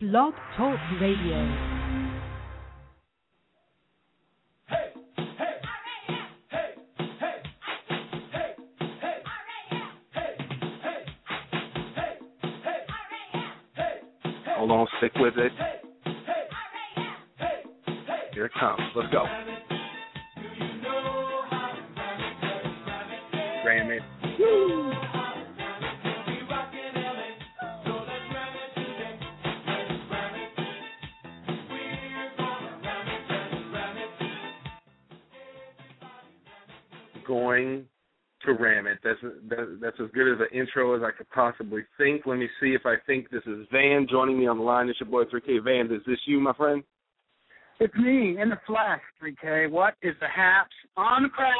Blog Talk Radio. Hold on, stick with it. Hey hey hey hey here it comes. Let's go. As good as an intro as I could possibly think. Let me see if I think this is Van joining me on the line. It's your boy 3K Van. Is this you, my friend? It's me in the flesh, 3K. What is the haps on the craps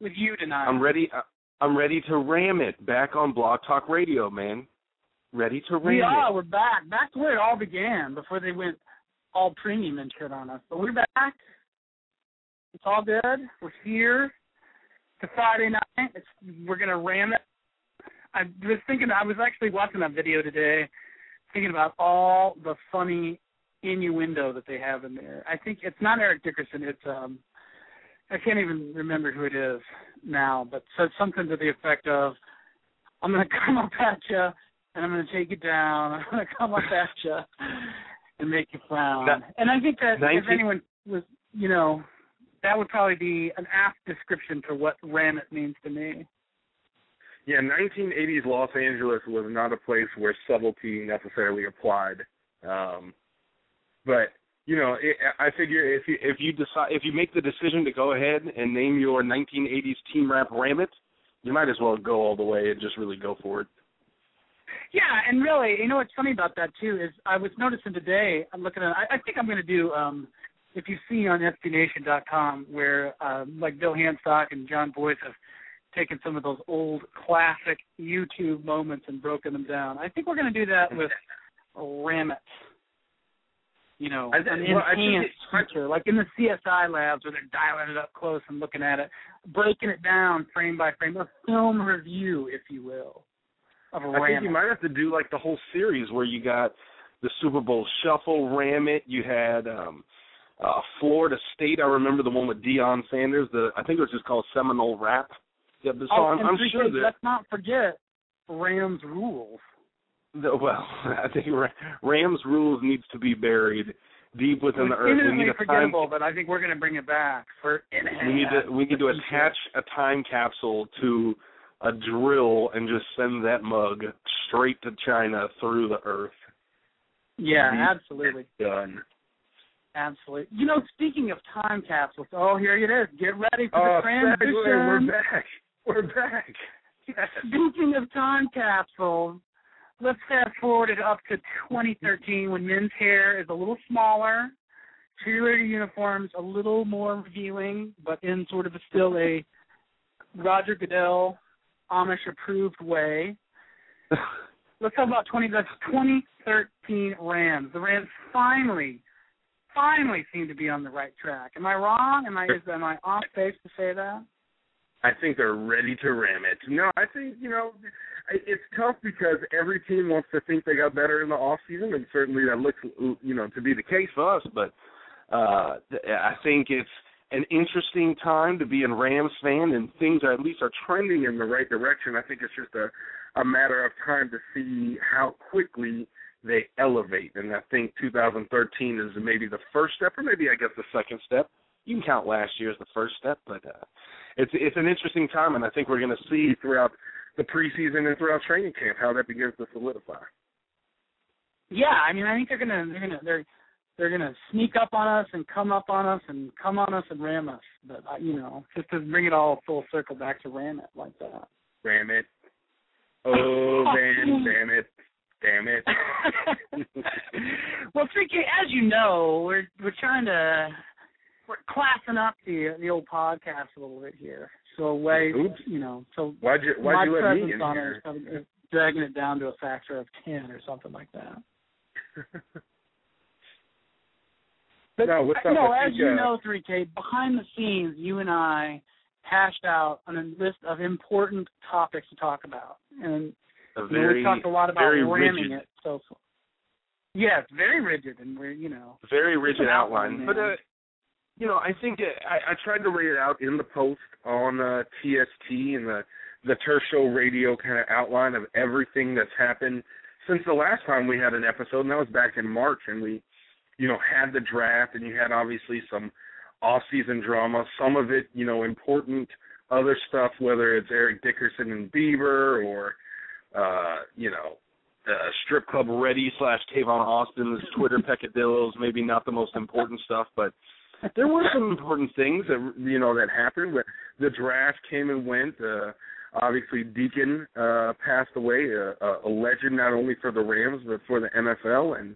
with you tonight? I'm ready. uh, I'm ready to ram it back on Blog Talk Radio, man. Ready to ram we are. it. We're back. Back to where it all began before they went all premium and shit on us. But we're back. It's all good. We're here. It's a Friday night. It's, we're gonna ram it. I was thinking. I was actually watching that video today, thinking about all the funny innuendo that they have in there. I think it's not Eric Dickerson. It's um, I can't even remember who it is now, but said something to the effect of, "I'm gonna come up at you and I'm gonna take you down. I'm gonna come up at you and make you frown." That- and I think that if anyone was, you know, that would probably be an apt description for what ram it means to me. Yeah, 1980s Los Angeles was not a place where subtlety necessarily applied. Um, but you know, it, I figure if you if you decide if you make the decision to go ahead and name your 1980s team rap Ram It, you might as well go all the way and just really go for it. Yeah, and really, you know what's funny about that too is I was noticing today. I'm looking at. I, I think I'm going to do. um If you see on SBNation.com where uh, like Bill Hanstock and Jon Bois have taken some of those old classic YouTube moments and broken them down. I think we're going to do that with Ram It. You know, I an well, enhanced it- feature, like in the CSI labs where they're dialing it up close and looking at it, breaking it down frame by frame, a film review, if you will, of Ram It. I think you might have to do like the whole series where you got the Super Bowl Shuffle, Ram It. You had um uh Florida State. I remember the one with Deion Sanders. The I think it was just called Seminole Rap. Yeah, but oh, so Oh, I'm, I'm sure that let's not forget Rams rules. the, well, I think Rams rules needs to be buried deep within It's the earth. We need a time. forgettable, but I think we're going to bring it back for. We need to we need to attach a time capsule to a drill and just send that mug straight to China through the earth. Yeah, Be absolutely, Done. absolutely. You know, speaking of time capsules, oh here it is. Get ready for Oh, the transition. we're back. We're back. Yes. Speaking of time capsules, let's fast forward it up to 2013 when men's hair is a little smaller, cheerleader uniforms a little more revealing, but in sort of a still a Roger Goodell Amish approved way. Let's talk about 20 that's 2013 Rams. The Rams finally, finally seem to be on the right track. Am I wrong? Am I is am I off base to say that? I think they're ready to ram it. No, I think you know it's tough because every team wants to think they got better in the off season, and certainly that looks you know to be the case for us. But uh I think it's an interesting time to be a Rams fan, and things are at least are trending in the right direction. I think it's just a a matter of time to see how quickly they elevate. And I think 2013 is maybe the first step, or maybe I guess the second step. You can count last year as the first step, but uh, it's it's an interesting time, and I think we're going to see throughout the preseason and throughout training camp how that begins to solidify. Yeah, I mean, I think they're gonna they're gonna they're they're gonna sneak up on us and come up on us and come on us and ram us. But uh, you know, just to bring it all full circle back to ram it like that. Ram it! Oh man, damn it! Damn it! well, Tricky, as you know, we're we're trying to we're classing up the the old podcast a little bit here. So way, Oops. you know, so Why'd you my Why'd you let presence me in on here? it is dragging it down to a factor of ten or something like that. But No, what's up? know, I as think, you uh, know, 3K, behind the scenes, you and I hashed out on a list of important topics to talk about, and A you know, very we talked a lot about ramming rigid it. So Yes, very rigid, and we're you know very rigid outline. outline but uh, you know, I think uh, I, I tried to lay it out in the post on uh, TST and the the Show Radio kind of outline of everything that's happened since the last time we had an episode, and that was back in March, and we, you know, had the draft, and you had obviously some off-season drama, some of it, you know, important other stuff, whether it's Eric Dickerson and Bieber or, uh, you know, uh, strip club ready slash Tavon Austin's Twitter peccadillos. Maybe not the most important stuff, but there were some important things that you know that happened. The draft came and went. Uh, obviously, Deacon uh, passed away, uh, a legend not only for the Rams but for the NFL. And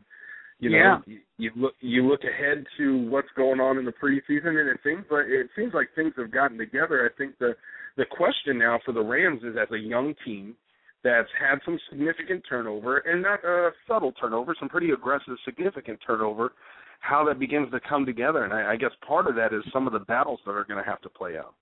you know, yeah. you, you look you look ahead to what's going on in the preseason, and it seems like it seems like things have gotten together. I think the the question now for the Rams is as a young team that's had some significant turnover and not a subtle turnover, some pretty aggressive, significant turnover. How that begins to come together, and I, I guess part of that is some of the battles that are going to have to play out.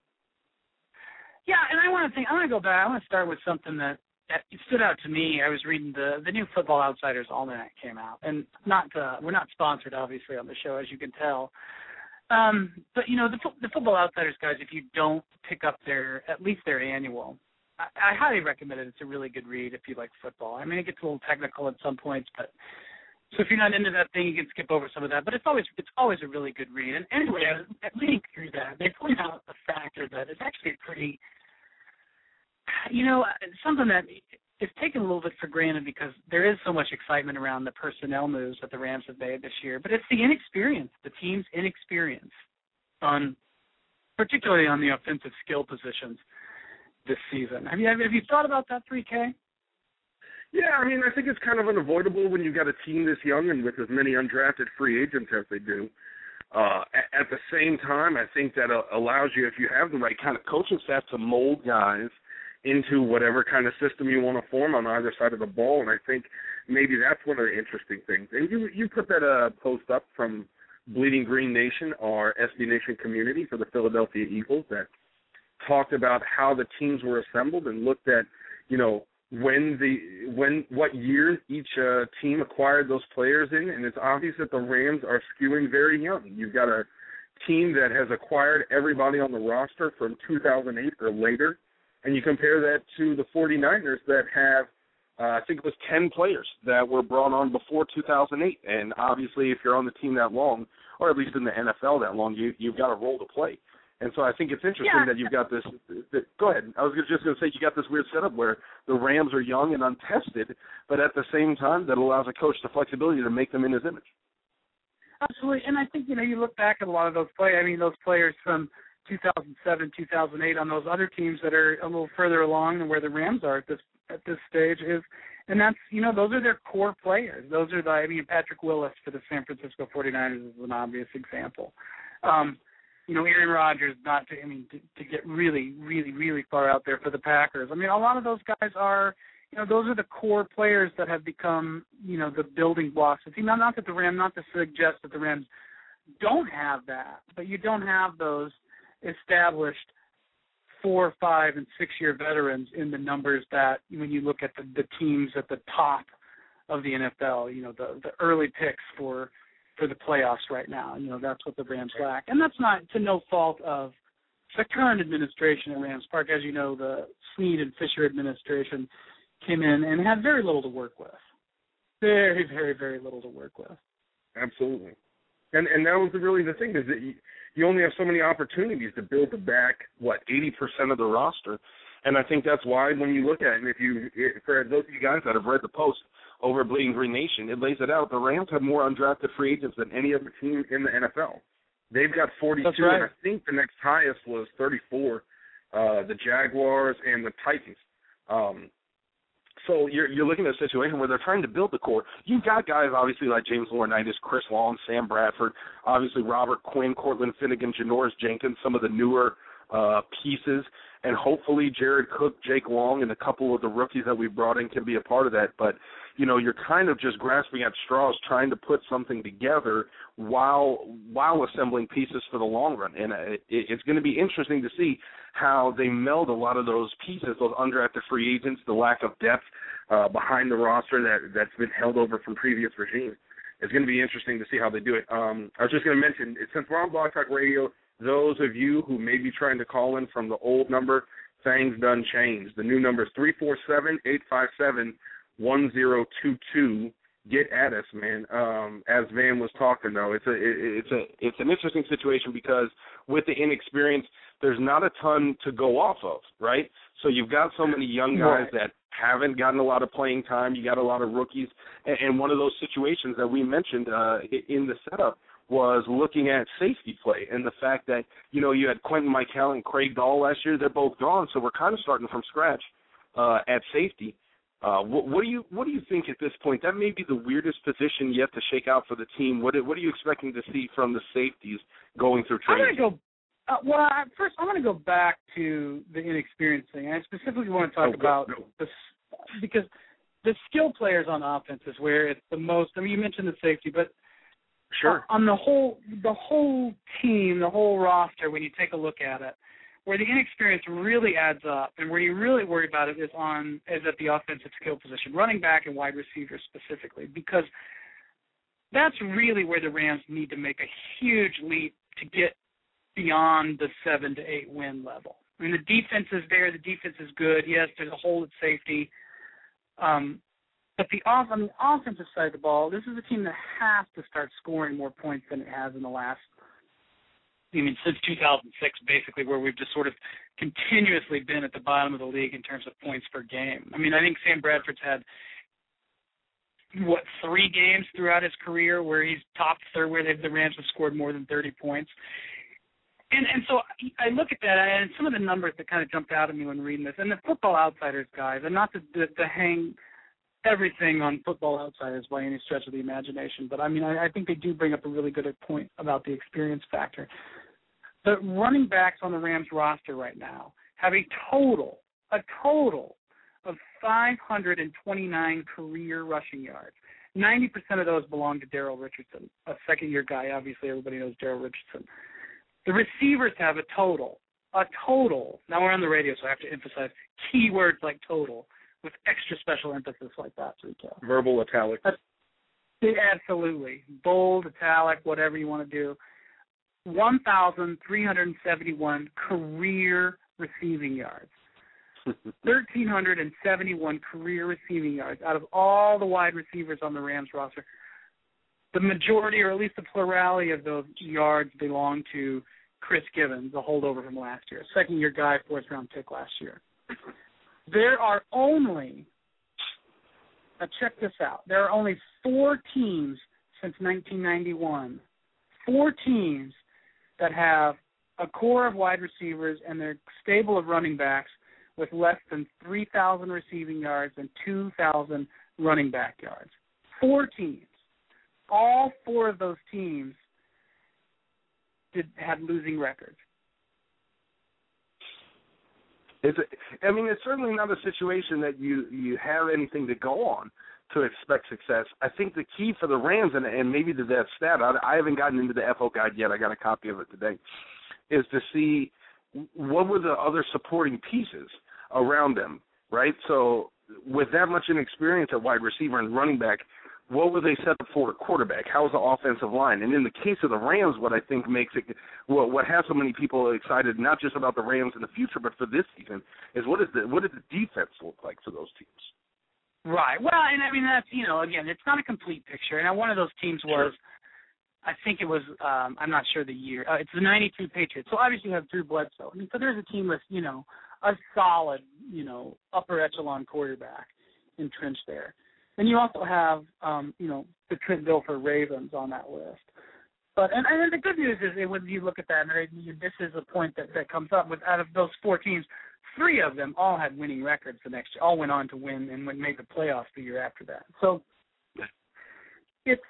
Yeah, and I want to think. I want to go back. I want to start with something that that stood out to me. I was reading the the new Football Outsiders Almanac came out, and not uh, we're not sponsored obviously on the show as you can tell. Um, but you know the the Football Outsiders guys, if you don't pick up their at least their annual, I, I highly recommend it. It's a really good read if you like football. I mean, it gets a little technical at some points, but so if you're not into that thing, you can skip over some of that. But it's always it's always a really good read. And anyway, I reading through that. They point out the factor that it's actually pretty, you know, something that is taken a little bit for granted because there is so much excitement around the personnel moves that the Rams have made this year. But it's the inexperience, the team's inexperience on, particularly on the offensive skill positions this season. Have you have you thought about that, 3K? Yeah, I mean, I think it's kind of unavoidable when you've got a team this young and with as many undrafted free agents as they do. Uh, at, at the same time, I think that uh, allows you, if you have the right kind of coaching staff, to mold guys into whatever kind of system you want to form on either side of the ball. And I think maybe that's one of the interesting things. And you you put that uh, post up from Bleeding Green Nation, our SB Nation community for the Philadelphia Eagles, that talked about how the teams were assembled and looked at, you know, when the when what year each uh, team acquired those players in, and it's obvious that the Rams are skewing very young. You've got a team that has acquired everybody on the roster from 2008 or later, and you compare that to the 49ers that have uh, I think it was 10 players that were brought on before 2008. And obviously, if you're on the team that long, or at least in the NFL that long, you you've got a role to play. And so I think it's interesting yeah. that you've got this. That, go ahead. I was just going to say you got this weird setup where the Rams are young and untested, but at the same time that allows a coach the flexibility to make them in his image. Absolutely, and I think you know you look back at a lot of those players. I mean, those players from 2007, 2008 on those other teams that are a little further along than where the Rams are at this at this stage is, and that's you know those are their core players. Those are the I mean Patrick Willis for the San Francisco 49ers is an obvious example. Um, you know, Aaron Rodgers, not to, I mean, to, to get really, really, really far out there for the Packers. I mean, a lot of those guys are, you know, those are the core players that have become, you know, the building blocks. It's not, not that the Rams, not to suggest that the Rams don't have that, but you don't have those established four, five, and six-year veterans in the numbers that when you look at the, the teams at the top of the NFL, you know, the the early picks for for the playoffs right now. You know, that's what the Rams lack. And that's not to no fault of the current administration at Rams Park. As you know, the Snead and Fisher administration came in and had very little to work with. Very, very, very little to work with. Absolutely. And and that was really the thing is that you, you only have so many opportunities to build the back what eighty percent of the roster, and I think that's why when you look at it, and if you for those of you guys that have read the post, over Bleeding Green Nation, it lays it out. The Rams have more undrafted free agents than any other team in the NFL. They've got 42, right. and I think the next highest was 34. Uh, the Jaguars and the Titans. Um, so you're you're looking at a situation where they're trying to build the core. You've got guys obviously like James Laurinaitis, Chris Long, Sam Bradford, obviously Robert Quinn, Cortland Finnegan, Janoris Jenkins, some of the newer uh, pieces, and hopefully Jared Cook, Jake Long, and a couple of the rookies that we've brought in can be a part of that. But you know you're kind of just grasping at straws trying to put something together while while assembling pieces for the long run and it, it's going to be interesting to see how they meld a lot of those pieces those undrafted free agents the lack of depth uh, behind the roster that that's been held over from previous regimes it's going to be interesting to see how they do it. Um, I was just going to mention, since we're on Blog Talk Radio, those of you who may be trying to call in from the old number, things done changed. The new number is three four seven eight five seven one zero two two. Get at us, man. Um, as Van was talking, though, it's a it, it's a it's an interesting situation because with the inexperience, there's not a ton to go off of, right? So you've got so many young guys Right. that haven't gotten a lot of playing time. You got a lot of rookies, and, and one of those situations that we mentioned uh, in the setup was looking at safety play and the fact that you know you had Quintin Mikell and Craig Dahl last year. They're both gone, so we're kind of starting from scratch uh, at safety. Uh, what, what do you what do you think at this point? That may be the weirdest position yet to shake out for the team. What what are you expecting to see from the safeties going through training? I'm gonna go. Uh, well, I, first I'm gonna go back to the inexperience thing. I specifically want to talk Oh, about go. the s- because the skill players on offense is where it's the most. I mean, you mentioned the safety, but Sure. on the whole the whole team, the whole roster, when you take a look at it, where the inexperience really adds up, and where you really worry about it is on is at the offensive skill position, running back and wide receiver specifically, because that's really where the Rams need to make a huge leap to get beyond the seven to eight win level. I mean, the defense is there. The defense is good. Yes, there's a hole at safety. Um, but the off on the offensive side of the ball, this is a team that has to start scoring more points than it has in the last. I mean, since 2006, basically, where we've just sort of continuously been at the bottom of the league in terms of points per game. I mean, I think Sam Bradford's had what three games throughout his career where he's top third, where the Rams have scored more than 30 points. And and so I look at that, and some of the numbers that kind of jumped out at me when reading this, and the Football Outsiders guys, and not to, to, to hang everything on Football Outsiders by any stretch of the imagination, but I mean I, I think they do bring up a really good point about the experience factor. The running backs on the Rams roster right now have a total, a total of 529 career rushing yards. 90% of those belong to Daryl Richardson, a second year guy. Obviously, everybody knows Daryl Richardson. The receivers have a total, a total. Now we're on the radio, so I have to emphasize keywords like total with extra special emphasis like that, Rico. Verbal italic. Absolutely. Bold, italic, whatever you want to do. 1,371 career receiving yards. 1,371 career receiving yards out of all the wide receivers on the Rams roster. The majority, or at least the plurality of those yards, belong to Chris Givens, the holdover from last year, second year guy, fourth round pick last year. There are only, now check this out, there are only four teams since 1991, four teams that have a core of wide receivers and their stable of running backs with less than 3,000 receiving yards and 2,000 running back yards. Four teams. All four of those teams did had losing records. It's a, I mean, it's certainly not a situation that you you have anything to go on to expect success. I think the key for the Rams, and, and maybe to that stat, I, I haven't gotten into the FO guide yet. I got a copy of it today. Is to see what were the other supporting pieces around them, right? So with that much inexperience at wide receiver and running back, what were they set up for at quarterback? How's the offensive line? And in the case of the Rams, what I think makes it what what has so many people excited, not just about the Rams in the future, but for this season, is what is the what does the defense look like for those teams? Right. Well, and I mean that's you know again it's not a complete picture. And one of those teams was, I think it was um I'm not sure the year. Uh, it's the '92 Patriots. So obviously you have Drew Bledsoe. I mean, so there's a team with you know a solid you know upper echelon quarterback entrenched there. And you also have um you know the Trent Dilfer Ravens on that list. But and, and the good news is when you look at that, and this is a point that that comes up with out of those four teams, three of them all had winning records the next year. All went on to win and went- made the playoffs the year after that. So it's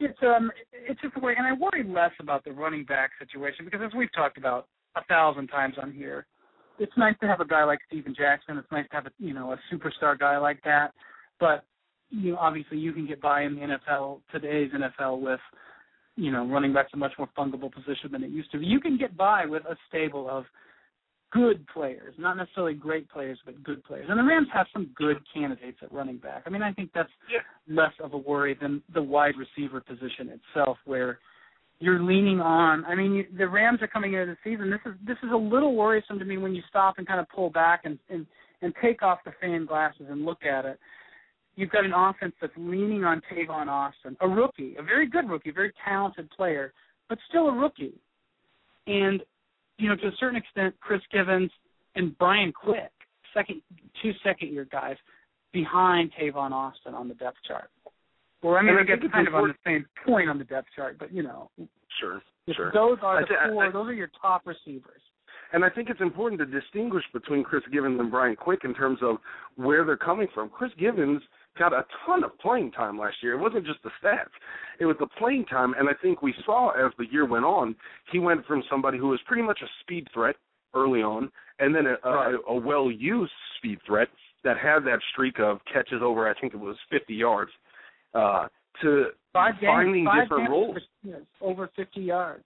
it's um it's just a way, and I worry less about the running back situation because as we've talked about a thousand times on here, it's nice to have a guy like Steven Jackson. It's nice to have a you know a superstar guy like that, but you know obviously you can get by in the NFL today's NFL with you know running back's a much more fungible position than it used to be. You can get by with a stable of good players, not necessarily great players, but good players. And the Rams have some good candidates at running back. I mean, I think that's yeah. less of a worry than the wide receiver position itself, where you're leaning on. I mean, you, the Rams are coming into the season. This is this is a little worrisome to me when you stop and kind of pull back and and and take off the fan glasses and look at it. You've got an offense that's leaning on Tavon Austin, a rookie, a very good rookie, a very talented player, but still a rookie. And you know, to a certain extent, Chris Givens and Brian Quick, second two second year guys behind Tavon Austin on the depth chart. Well, I mean, I, I guess kind of on the same point on the depth chart, but you know. Sure, sure. Those are the th- four. I, those are your top receivers. And I think it's important to distinguish between Chris Givens and Brian Quick in terms of where they're coming from. Chris Givens got a ton of playing time last year. It wasn't just the stats; it was the playing time. And I think we saw as the year went on, he went from somebody who was pretty much a speed threat early on, and then a, a, a well-used speed threat that had that streak of catches over, I think it was 50 yards, uh, to five games, finding five different roles. Over 50 yards.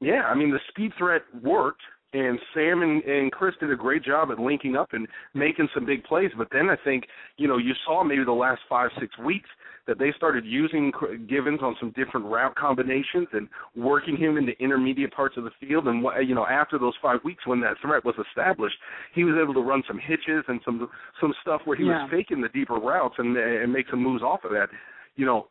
Yeah, I mean the speed threat worked, and Sam and, and Chris did a great job at linking up and making some big plays. But then I think you know you saw maybe the last five six weeks that they started using Givens on some different route combinations and working him into intermediate parts of the field. And you know after those five weeks when that threat was established, he was able to run some hitches and some some stuff where he yeah. was faking the deeper routes and and make some moves off of that. You know,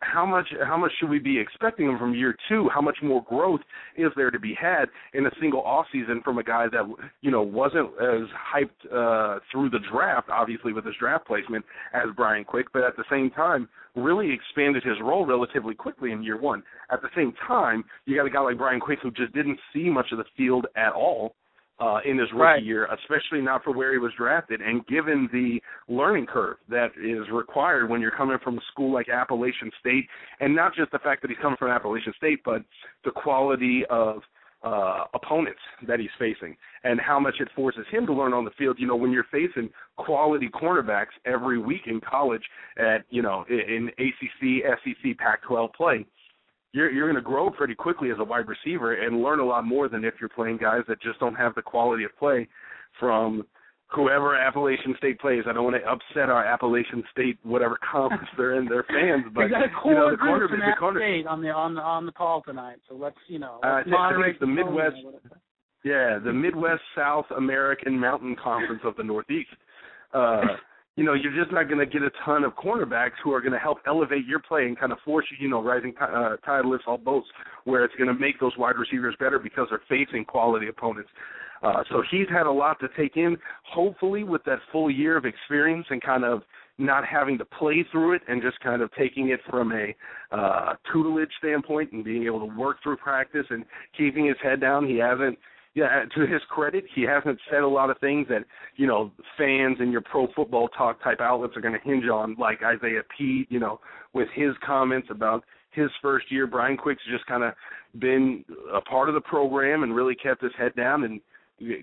how much how much should we be expecting him from year two? How much more growth is there to be had in a single off season from a guy that you know wasn't as hyped uh, through the draft, obviously with his draft placement as Brian Quick, but at the same time really expanded his role relatively quickly in year one. At the same time, you got a guy like Brian Quick who just didn't see much of the field at all uh, in his rookie right. year, especially not for where he was drafted. And given the learning curve that is required when you're coming from a school like Appalachian State, and not just the fact that he's coming from Appalachian State, but the quality of uh, opponents that he's facing and how much it forces him to learn on the field. You know, when you're facing quality cornerbacks every week in college at, you know, in ACC, SEC, Pac-12 play, you're you're going to grow pretty quickly as a wide receiver and learn a lot more than if you're playing guys that just don't have the quality of play from whoever Appalachian State plays. I don't want to upset our Appalachian State whatever conference they're in, their fans, but we got a core you know, the from the corner, State on the on the on the call tonight. So let's you know Uh, let's think moderate the Midwest- yeah, the Midwest South American Mountain Conference of the Northeast. Uh, you know, you're just not going to get a ton of cornerbacks who are going to help elevate your play and kind of force you, you know, rising t- uh, tide lifts all boats, where it's going to make those wide receivers better because they're facing quality opponents. Uh, so he's had a lot to take in. Hopefully, with that full year of experience and kind of not having to play through it and just kind of taking it from a uh, tutelage standpoint and being able to work through practice and keeping his head down, he hasn't yeah, uh, to his credit, he hasn't said a lot of things that you know fans and your pro football talk type outlets are going to hinge on, like Isaiah Pead. You know, with his comments about his first year, Brian Quick's just kind of been a part of the program and really kept his head down and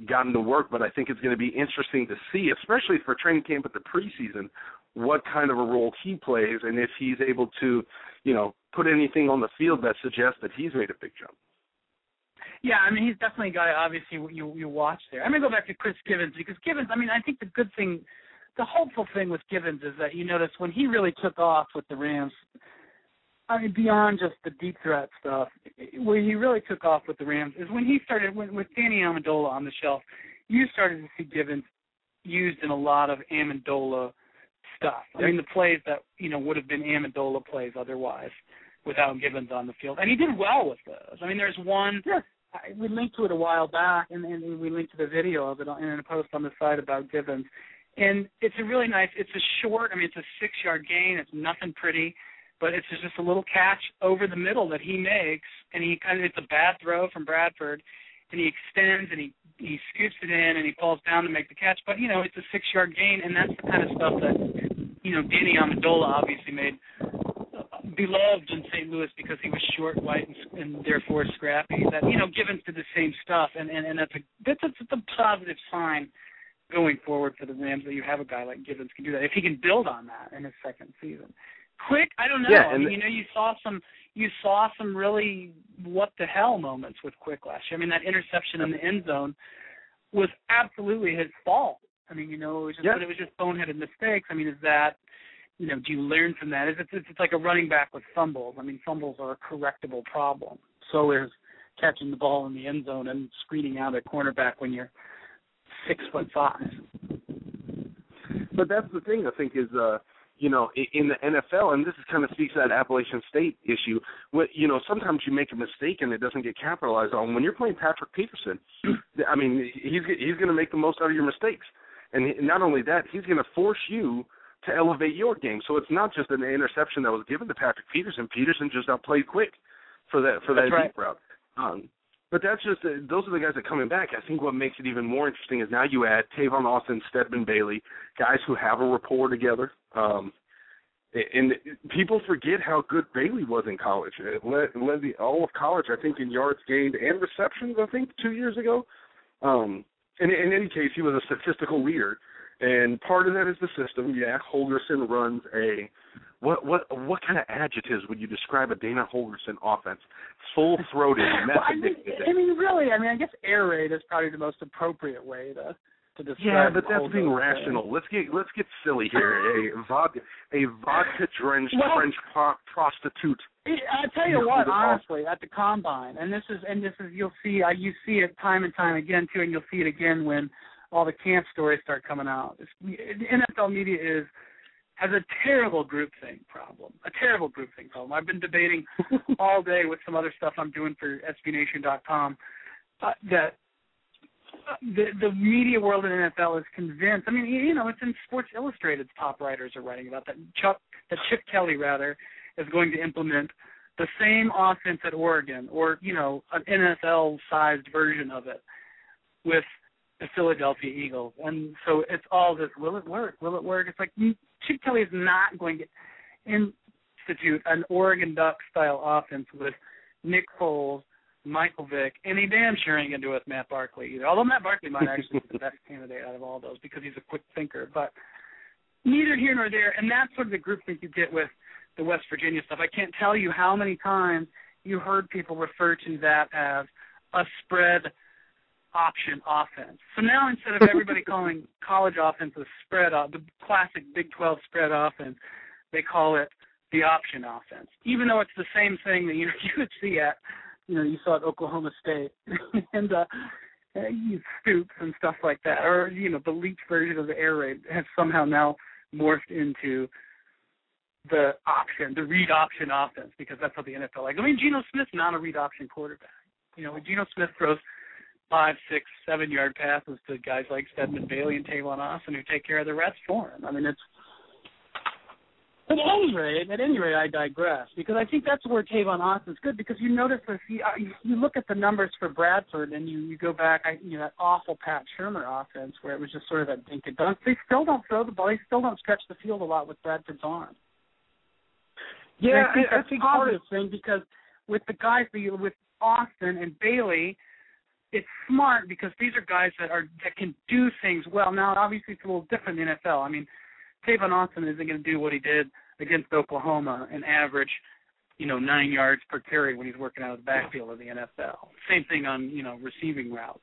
gotten to work. But I think it's going to be interesting to see, especially for training camp at the preseason, what kind of a role he plays and if he's able to, you know, put anything on the field that suggests that he's made a big jump. Yeah, I mean he's definitely a guy. Obviously, you you watch there. I'm gonna go back to Chris Givens because Givens. I mean, I think the good thing, the hopeful thing with Givens is that you notice when he really took off with the Rams. I mean, beyond just the deep threat stuff, where he really took off with the Rams is when he started when, with Danny Amendola on the shelf. You started to see Givens used in a lot of Amendola stuff. I mean, the plays that you know would have been Amendola plays otherwise without Givens on the field, and he did well with those. I mean, there's one. Yeah. I, we linked to it a while back, and, and we linked to the video of it in a post on the site about Givens. And it's a really nice. It's a short. I mean, it's a six-yard gain. It's nothing pretty, but it's just a little catch over the middle that he makes, and he kind of. It's a bad throw from Bradford, and he extends and he he scoops it in and he falls down to make the catch. But you know, it's a six-yard gain, and that's the kind of stuff that you know Danny Amendola obviously made beloved in St. Louis because he was short, white, and, and therefore scrappy. That you know, Givens did the same stuff, and and, and that's a that's a, that's a positive sign going forward for the Rams that you have a guy like Givens can do that if he can build on that in his second season. Quick, I don't know. Yeah, I mean, you know, you saw some you saw some really what the hell moments with Quick last year. I mean, that interception in the end zone was absolutely his fault. I mean, you know, it was just, Yeah. but it was just boneheaded mistakes. I mean, is that, you know, do you learn from that? Is it, it's, it's like a running back with fumbles. I mean, fumbles are a correctable problem. So is catching the ball in the end zone and screening out a cornerback when you're six foot five. But that's the thing I think is uh you know in the NFL and this is kind of speaks to that Appalachian State issue. What you know sometimes you make a mistake and it doesn't get capitalized on. When you're playing Patrick Peterson, I mean he's he's going to make the most out of your mistakes, and not only that he's going to force you to elevate your game. So it's not just an interception that was given to Patrick Peterson. Peterson just outplayed quick for that for that That's right. deep route. Um, but that's just uh, those are the guys that are coming back. I think what makes it even more interesting is now you add Tavon Austin, Stedman Bailey, guys who have a rapport together. Um, and people forget how good Bailey was in college. It led, led the all of college, I think, in yards gained and receptions. I think two years ago. Um, in, in any case, he was a statistical leader, and part of that is the system. Yeah, Holgorsen runs a what what what kind of adjectives would you describe a Dana Holgorsen offense? Full throated, well, I mean. I mean, really, I mean, I guess air raid is probably the most appropriate way to to describe. It. Yeah, but that's being rational. Let's get let's get silly here. A vodka a vodka drenched Well- French pro- prostitute. I tell you what, honestly, at the combine, and this is and this is you'll see, I you see it time and time again too, and you'll see it again when all the camp stories start coming out. It's, the NFL media is has a terrible groupthink problem, a terrible groupthink problem. I've been debating all day with some other stuff I'm doing for SBNation.com uh, that uh, the the media world in NFL is convinced. I mean, you know, it's in Sports Illustrated's top writers are writing about that. Chuck, that Chip Kelly rather, is going to implement the same offense at Oregon, or you know, an NFL-sized version of it, with the Philadelphia Eagles. And so it's all this: will it work? Will it work? It's like mm, Chip Kelly is not going to institute an Oregon Duck style offense with Nick Foles, Michael Vick, and he damn sure ain't gonna do it with Matt Barkley either. Although Matt Barkley might actually be the best candidate out of all those because he's a quick thinker. But neither here nor there, and that's sort of the group that you get with the West Virginia stuff. I can't tell you how many times you heard people refer to that as a spread option offense. So now instead of everybody calling college offense a spread off, the classic Big 12 spread offense, they call it the option offense. Even though it's the same thing that you you would see at, you know, you saw at Oklahoma State and uh, you Stoops and stuff like that, or you know, the leaked version of the air raid has somehow now morphed into the option, the read option offense, because that's what the NFL like. I mean, Geno Smith's not a read option quarterback. You know, Geno Smith throws five, six, seven yard passes to guys like Stedman Bailey and Tavon Austin who take care of the rest for him. I mean, it's at any rate, at any rate, I digress because I think that's where Tavon Austin's good because you notice. You, uh, you look at the numbers for Bradford and you you go back, I, you know, that awful Pat Shurmur offense where it was just sort of that dink and dunk. They still don't throw the ball. They still don't stretch the field a lot with Bradford's arm. Yeah, And I think I, I think a positive thing because with the guys with Austin and Bailey, it's smart because these are guys that are that can do things well. Now, obviously, it's a little different in the NFL. I mean, Tavon Austin isn't going to do what he did against Oklahoma and average, you know, nine yards per carry when he's working out of the backfield of the NFL. Same thing on you know receiving routes.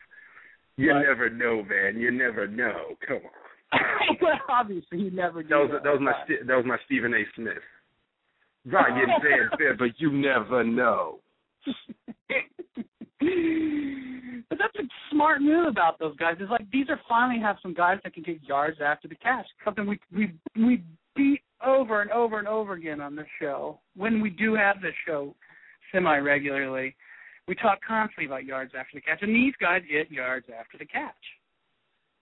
you But- never know, man. You never know. Come on. well, obviously, you never do That was that. was my but- that was my Stephen A. Smith. Right, you said fair, but you never know. but that's a smart move about those guys. It's like these are finally have some guys that can get yards after the catch. Something we we we beat over and over and over again on this show. When we do have this show semi regularly, we talk constantly about yards after the catch, and these guys get yards after the catch.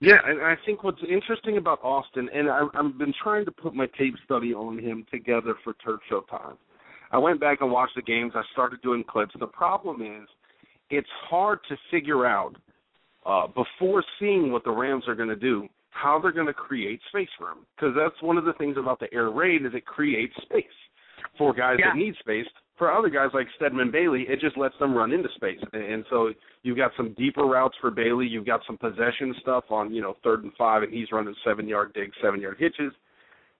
Yeah, and I think what's interesting about Austin, and I, I've been trying to put my tape study on him together for Turf Show time. I went back and watched the games. I started doing clips. The problem is, it's hard to figure out uh, before seeing what the Rams are going to do how they're going to create space for him. Because that's one of the things about the air raid is it creates space for guys Yeah. that need space. For other guys like Stedman Bailey, it just lets them run into space. And, and so you've got some deeper routes for Bailey. You've got some possession stuff on you know third and five, and he's running seven yard digs, seven yard hitches.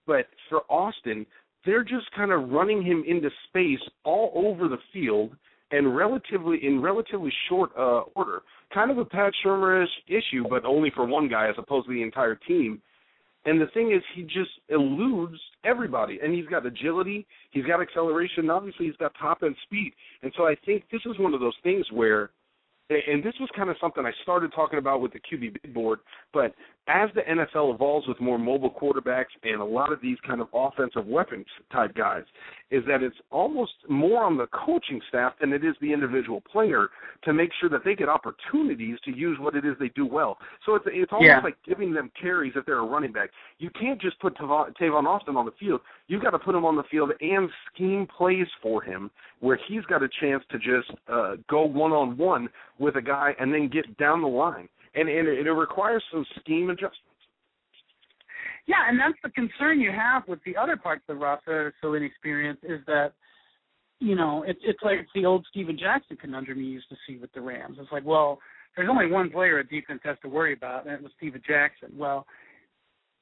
But for Austin, they're just kind of running him into space all over the field and relatively in relatively short uh, order. Kind of a Pat Shurmur issue, but only for one guy as opposed to the entire team. And the thing is, he just eludes everybody. And he's got agility, he's got acceleration, and obviously he's got top end speed. And so I think this is one of those things where and this was kind of something I started talking about with the QB big board, but as the NFL evolves with more mobile quarterbacks and a lot of these kind of offensive weapons type guys, is that it's almost more on the coaching staff than it is the individual player to make sure that they get opportunities to use what it is they do well. So it's it's almost Yeah. like giving them carries if they're a running back. You can't just put Tavon, Tavon Austin on the field. You've got to put him on the field and scheme plays for him where he's got a chance to just uh, go one on one with a guy and then get down the line. And, and it, it requires some scheme adjustments. Yeah, and that's the concern you have with the other parts of the roster so inexperienced is that, you know, it's it's like the old Steven Jackson conundrum you used to see with the Rams. It's like, well, there's only one player a defense has to worry about, and it was Steven Jackson. Well,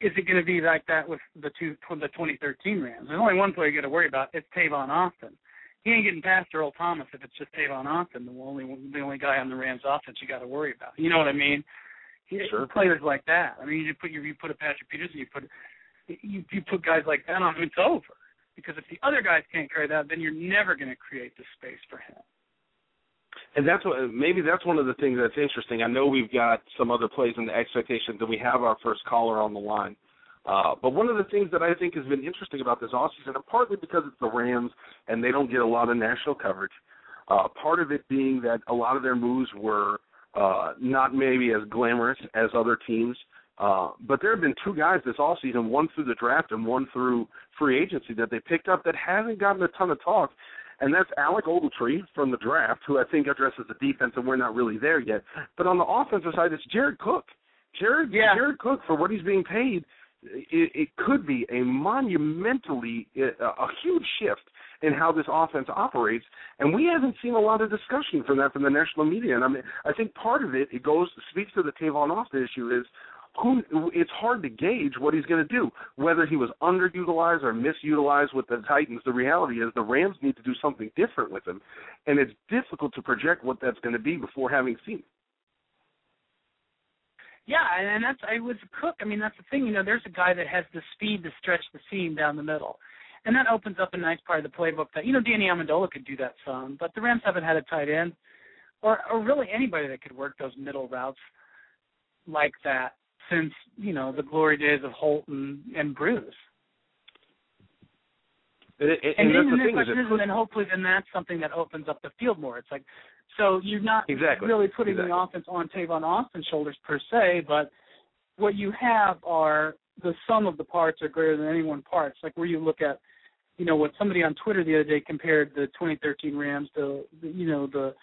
is it going to be like that with the two the 2013 Rams? There's only one player you got to worry about. It's Tavon Austin. He ain't getting past Earl Thomas if it's just Tavon Austin, the only the only guy on the Rams offense you got to worry about. You know what I mean? Sure. Players like that. I mean, you put you, you put a Patrick Peterson, you put you you put guys like that on, it's over. Because if the other guys can't carry that, then you're never going to create the space for him. And that's what maybe that's one of the things that's interesting. I know we've got some other plays in the expectation that we have our first caller on the line. Uh, but one of the things that I think has been interesting about this offseason, and partly because it's the Rams and they don't get a lot of national coverage, uh, part of it being that a lot of their moves were uh, not maybe as glamorous as other teams. Uh, but there have been two guys this offseason, one through the draft and one through free agency that they picked up that hasn't gotten a ton of talk. And that's Alec Ogletree from the draft, who I think addresses the defense, and we're not really there yet. But on the offensive side, it's Jared Cook. Jared, Yeah. Jared Cook, for what he's being paid, it, it could be a monumentally, a, a huge shift in how this offense operates, and we haven't seen a lot of discussion from that from the national media. And I mean, I think part of it it goes speaks to the Tavon Austin issue is who it's hard to gauge what he's going to do, whether he was underutilized or misutilized with the Titans. The reality is the Rams need to do something different with him, and it's difficult to project what that's going to be before having seen. it. Yeah, and, that's I was a Cook. I mean, that's the thing. You know, there's a guy that has the speed to stretch the seam down the middle, and that opens up a nice part of the playbook. That you know, Danny Amendola could do that some, but the Rams haven't had a tight end, or or really anybody that could work those middle routes like that since you know the glory days of Holton and Bruce. And, and, And, and that's then the thing next is, question it is, and then hopefully then that's something that opens up the field more. It's like so you're not Exactly. really putting Exactly. the offense on Tavon Austin's shoulders per se, but what you have are the sum of the parts are greater than any one part. It's like where you look at, you know, what somebody on Twitter the other day compared the 2013 Rams to, you know, the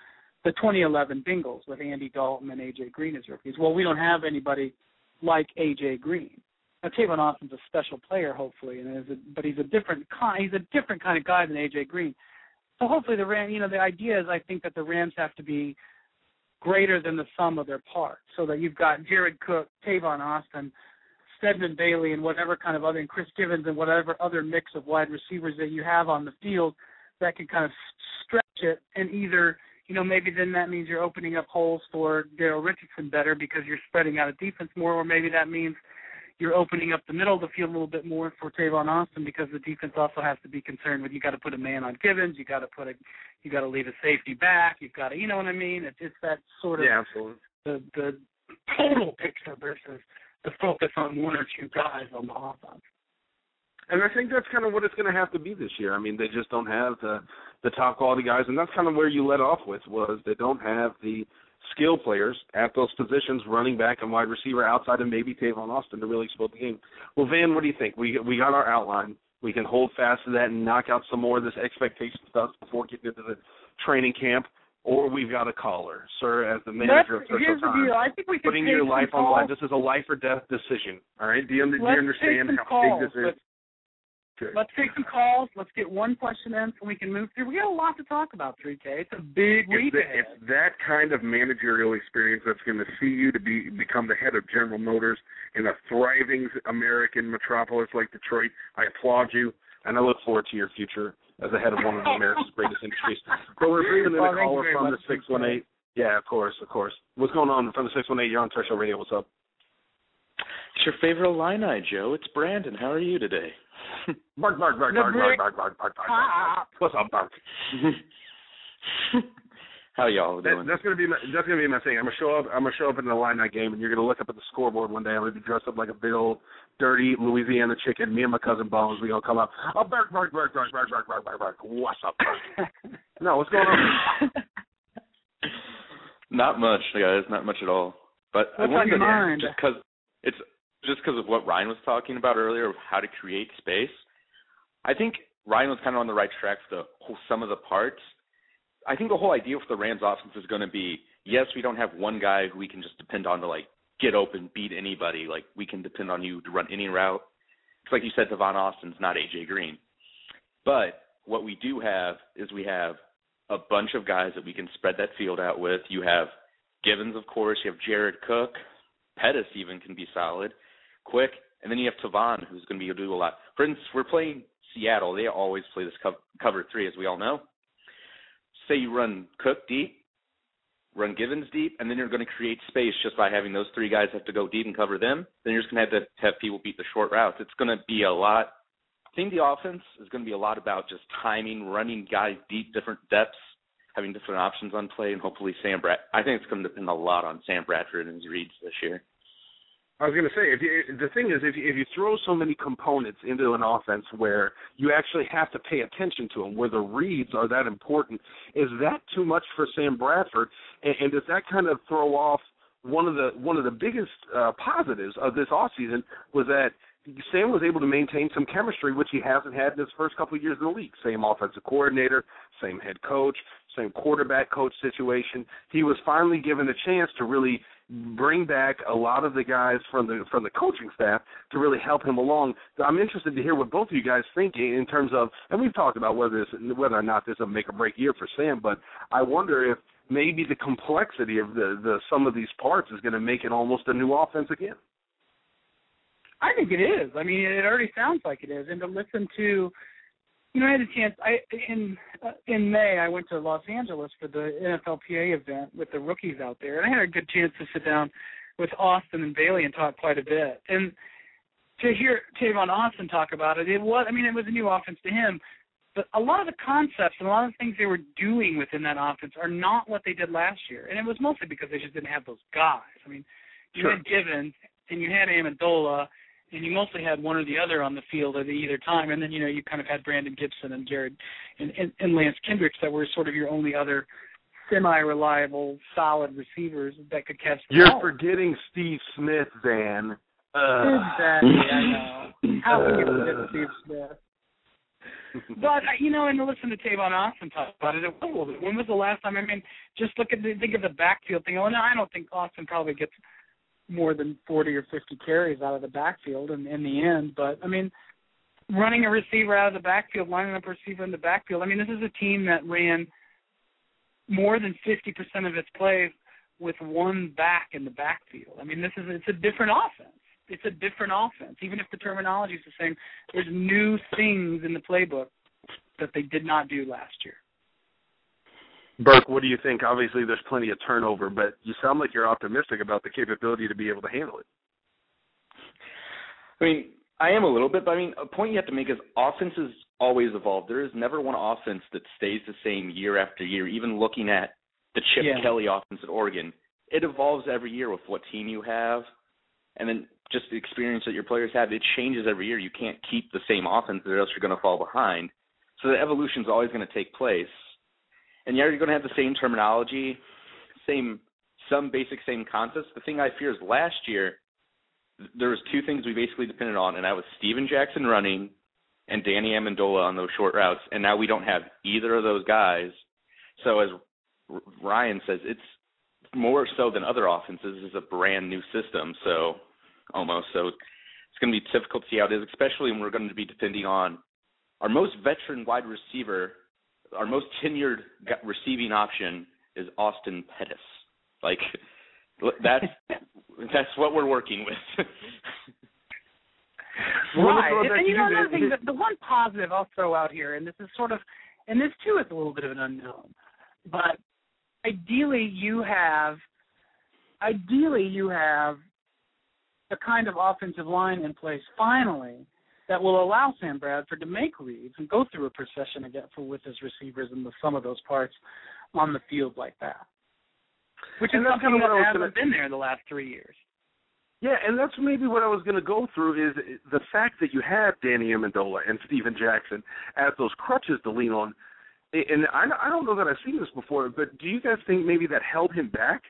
the 2011 Bengals with Andy Dalton and AJ Green as rookies. Well, we don't have anybody like AJ Green. Now Tavon Austin's a special player, hopefully, and is a, but he's a different kind. He's a different kind of guy than AJ Green. So hopefully the Ram, you know, the idea is I think that the Rams have to be greater than the sum of their parts, so that you've got Jared Cook, Tavon Austin, Stedman Bailey, and whatever kind of other, and Chris Givens, and whatever other mix of wide receivers that you have on the field that can kind of stretch it, and either, you know, maybe then that means you're opening up holes for Daryl Richardson better because you're spreading out a defense more, or maybe that means you're opening up the middle of the field a little bit more for Tavon Austin because the defense also has to be concerned with you got to put a man on Givens, you got to put a, you got to leave a safety back, you've got to, you know what I mean? It's it's that sort of yeah, absolutely. the the total picture versus the focus on one or two guys on the offense. And I think that's kind of what it's going to have to be this year. I mean, they just don't have the the top quality guys, and that's kind of where you let off with was they don't have the skill players at those positions, running back and wide receiver, outside of maybe Tavon Austin to really explode the game. Well, Van, what do you think? We we got our outline. We can hold fast to that and knock out some more of this expectation stuff before getting into the training camp, or we've got a caller, sir, as the manager of Let's- Social Time. deal. I think we can Putting your life on the line. This is a life or death decision. All right? Do you, do you understand how calls. big this is? Let's, take some calls. Let's get one question in so we can move through. We got a lot to talk about, 3K. It's a big week It's, it's that kind of managerial experience that's going to see you to be become the head of General Motors in a thriving American metropolis like Detroit. I applaud you, and I look forward to your future as the head of one of America's greatest industries. But we're bringing in a caller from the six one eight. Yeah, of course, of course. What's going on from the six one eight? You're on Turf Radio. What's up? It's your favorite Illini, Joe. It's Brandon. How are you today? bark, bark, bark, The bark, brick bark, bark, bark, bark, bark, What's up, bark? How y'all That, doing? that's gonna be my, that's gonna be my thing. I'm gonna show up. I'm gonna show up in the line night game, and you're gonna look up at the scoreboard one day. I'm gonna be dressed up like a big old dirty Louisiana chicken. Me and my cousin Bones, we gonna come up. Oh, bark, bark, bark, bark, bark, bark, bark, bark, bark. What's up? Bark? no, what's going on? not much, guys. Not much at all. But I What's on wanted your to mind? just because it's just because of what Ryan was talking about earlier of how to create space. I think Ryan was kind of on the right track for the whole some of the parts. I think the whole idea for the Rams offense is going to be yes, we don't have one guy who we can just depend on to like get open, beat anybody. Like we can depend on you to run any route. It's like you said, Tavon Austin's not AJ Green. But what we do have is we have a bunch of guys that we can spread that field out with. You have Givens, of course. You have Jared Cook. Pettis even can be solid, quick, and then you have Tavon, who's going to be able to do a lot. For instance, we're playing Seattle. They always play this co- cover three, as we all know. Say you run Cook deep, run Givens deep, and then you're going to create space just by having those three guys have to go deep and cover them. Then you're just going to have to have people beat the short routes. It's going to be a lot. I think the offense is going to be a lot about just timing, running guys deep, different depths, having different options on play, and hopefully Sam Brad. I think it's going to depend a lot on Sam Bradford and his reads this year. I was going to say, if you, the thing is, if you, if you throw so many components into an offense where you actually have to pay attention to them, where the reads are that important, is that too much for Sam Bradford? And, and does that kind of throw off one of the one of the biggest uh, positives of this offseason was that Sam was able to maintain some chemistry, which he hasn't had in his first couple of years in the league. Same offensive coordinator, same head coach, same quarterback coach situation. He was finally given a chance to really bring back a lot of the guys from the from the coaching staff to really help him along. I'm interested to hear what both of you guys think in terms of, and we've talked about whether this, whether or not this is a make or break year for Sam, but I wonder if maybe the complexity of the the some of these parts is going to make it almost a new offense again. I think it is. I mean, it already sounds like it is. And to listen to, you know, I had a chance. I in uh, in May I went to Los Angeles for the NFLPA event with the rookies out there, and I had a good chance to sit down with Austin and Bailey and talk quite a bit. And to hear Tavon Austin talk about it, it was. I mean, it was a new offense to him. But a lot of the concepts and a lot of the things they were doing within that offense are not what they did last year, and it was mostly because they just didn't have those guys. I mean, you Sure. had Givens and you had Amendola, and you mostly had one or the other on the field at either time, and then you know you kind of had Brandon Gibson and Jared and, and, and Lance Kendricks that were sort of your only other semi-reliable, solid receivers that could catch the You're ball. forgetting Steve Smith, Van. Uh, Exactly, I know. How can you forget Steve Smith? But uh, you know, and to listen to Tavon Austin talk about it, it was a little bit. When was the last time? I mean, just look at the think of the backfield thing. Oh no, I don't think Austin probably gets more than forty or fifty carries out of the backfield in, in the end. But I mean, running a receiver out of the backfield, lining up a receiver in the backfield. I mean, this is a team that ran more than fifty percent of its plays with one back in the backfield. I mean, this is it's a different offense. It's a different offense. Even if the terminology is the same, there's new things in the playbook that they did not do last year. Burke, what do you think? Obviously, there's plenty of turnover, but you sound like you're optimistic about the capability to be able to handle it. I mean, I am a little bit, but I mean, a point you have to make is offenses always evolve. There is never one offense that stays the same year after year. Even looking at the Chip Yeah. Kelly offense at Oregon, it evolves every year with what team you have, and then just the experience that your players have. It changes every year. You can't keep the same offense, or else you're going to fall behind. So the evolution is always going to take place, and you're going to have the same terminology, same some basic same concepts. The thing I fear is last year there was two things we basically depended on, and that was Steven Jackson running and Danny Amendola on those short routes. And now we don't have either of those guys. So as Ryan says, it's more so than other offenses. It's a brand new system, so almost so it's going to be difficult to see how it is, especially when we're going to be depending on our most veteran wide receiver, our most tenured receiving option is Austin Pettis. Like that's that's what we're working with. right. And, and you know another thing, the, the one positive I'll throw out here, and this is sort of, and this too is a little bit of an unknown, but ideally you have, ideally you have the kind of offensive line in place finally that will allow Sam Bradford to make reads and go through a procession again for with his receivers and the sum of those parts on the field like that. Which is something that hasn't been there in the last three years. Yeah, and that's maybe what I was going to go through is the fact that you have Danny Amendola and Steven Jackson as those crutches to lean on. And I, I don't know that I've seen this before, but do you guys think maybe that held him back?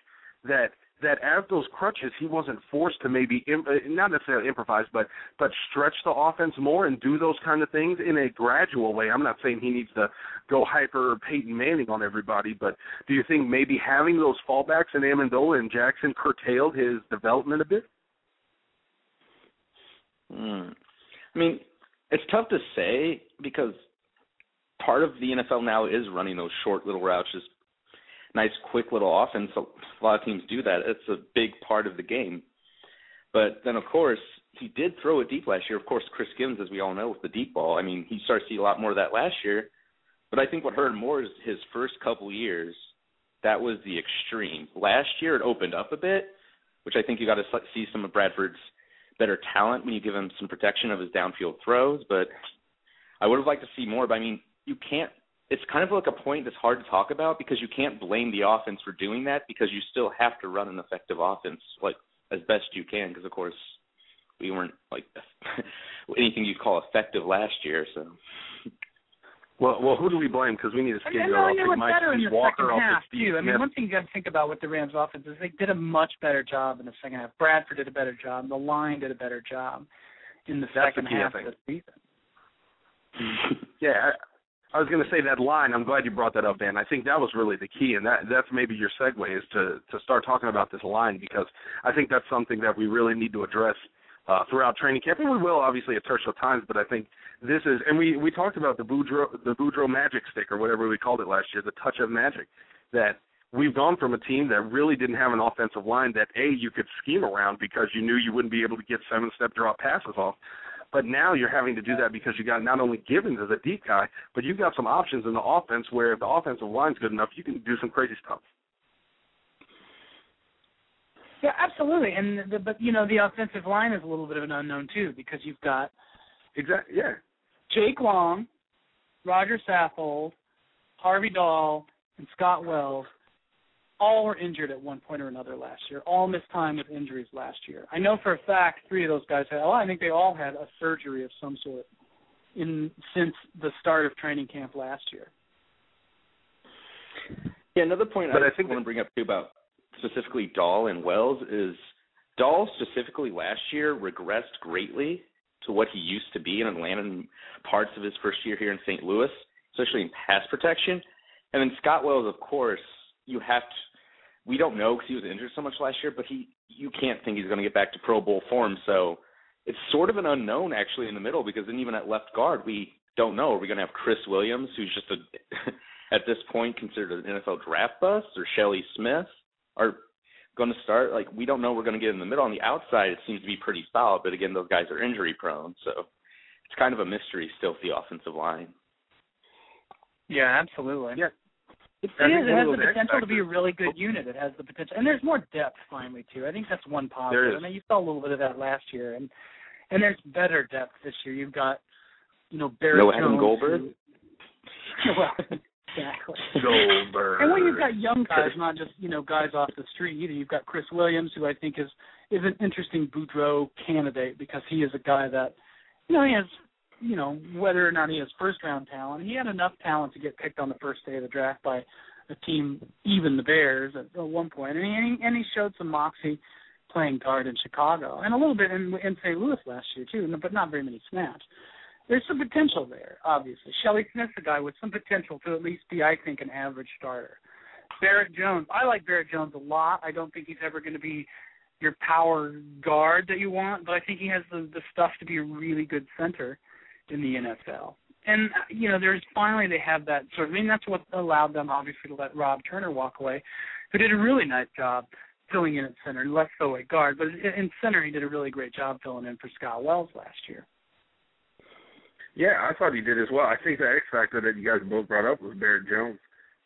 That that as those crutches, he wasn't forced to maybe uh, not necessarily improvise, but but stretch the offense more and do those kind of things in a gradual way. I'm not saying he needs to go hyper Peyton Manning on everybody, but do you think maybe having those fallbacks in Amendola and Jackson curtailed his development a bit? Hmm. I mean, it's tough to say because part of the NFL now is running those short little routes, just nice, quick little offense. A lot of teams do that. It's a big part of the game. But then, of course, he did throw it deep last year. Of course, Chris Givens, as we all know, with the deep ball. I mean, he started to see a lot more of that last year. But I think what hurt him more is his first couple years. That was the extreme. Last year, it opened up a bit, which I think you got to see some of Bradford's better talent when you give him some protection of his downfield throws. But I would have liked to see more. But I mean, you can't it's kind of like a point that's hard to talk about because you can't blame the offense for doing that because you still have to run an effective offense like as best you can because of course we weren't like anything you'd call effective last year so well, well, who do we blame? Because we need to schedule and, no, off you know, Mike better in the Walker second half Steve too. I mean, one thing you got to think about with the Rams' offense is they did a much better job in the second half. Bradford did a better job. The line did a better job in the That's second the half of the season. yeah, I was going to say that line. I'm glad you brought that up, Dan. I think that was really the key, and that that's maybe your segue is to to start talking about this line because I think that's something that we really need to address uh, throughout training camp, and we will obviously at Turf Show Times. But I think this is, and we we talked about the Boudreau the Boudreau Magic Stick or whatever we called it last year, the touch of magic. That we've gone from a team that really didn't have an offensive line that a you could scheme around because you knew you wouldn't be able to get seven step drop passes off but now you're having to do that because you got not only Givens as a deep guy, but you've got some options in the offense where if the offensive line's good enough, you can do some crazy stuff. Yeah, absolutely. And the, but you know the offensive line is a little bit of an unknown too because you've got exactly yeah Jake Long, Roger Saffold, Harvey Dahl, and Scott Wells all were injured at one point or another last year. All missed time with injuries last year. I know for a fact three of those guys had. Well, I think they all had a surgery of some sort in since the start of training camp last year. Yeah, another point but I, I think want to bring up too about specifically Dahl and Wells is Dahl specifically last year regressed greatly to what he used to be in Atlanta in parts of his first year here in St. Louis, especially in pass protection. And then Scott Wells, of course, you have to. We don't know because he was injured so much last year, but he you can't think he's going to get back to Pro Bowl form. So it's sort of an unknown actually in the middle because then even at left guard we don't know. Are we going to have Chris Williams, who's just a at this point considered an NFL draft bust, or Shelley Smith are going to start? Like we don't know. We're going to get in the middle. On the outside, it seems to be pretty solid, but again, those guys are injury prone, so it's kind of a mystery still for the offensive line. Yeah, absolutely. Yeah, it is. It has the potential to be a really good unit. It has the potential, and there's more depth finally too. I think that's one positive. I mean, you saw a little bit of that last year, and and there's better depth this year. You've got, you know, Barrett no Jones. Adam Goldberg. Who, well, exactly. Goldberg. And when you've got young guys, not just you know guys off the street either. You've got Chris Williams, who I think is is an interesting Boudreau candidate because he is a guy that, you know, he has you know, whether or not he has first round talent, he had enough talent to get picked on the first day of the draft by a team, even the Bears at, at one point. And he, and he showed some moxie playing guard in Chicago and a little bit in, in St. Louis last year too, but not very many snaps. There's some potential there, obviously. Shelley Smith's a guy with some potential to at least be, I think, an average starter. Barrett Jones, I like Barrett Jones a lot. I don't think he's ever going to be your power guard that you want, but I think he has the the stuff to be a really good center in the NFL. And you know, there's finally they have that sort of. I mean, that's what allowed them obviously to let Rob Turner walk away, who did a really nice job filling in at center, less so at guard, but in center he did a really great job filling in for Scott Wells last year. Yeah, I thought he did as well. I think the X factor that you guys both brought up was Barrett Jones.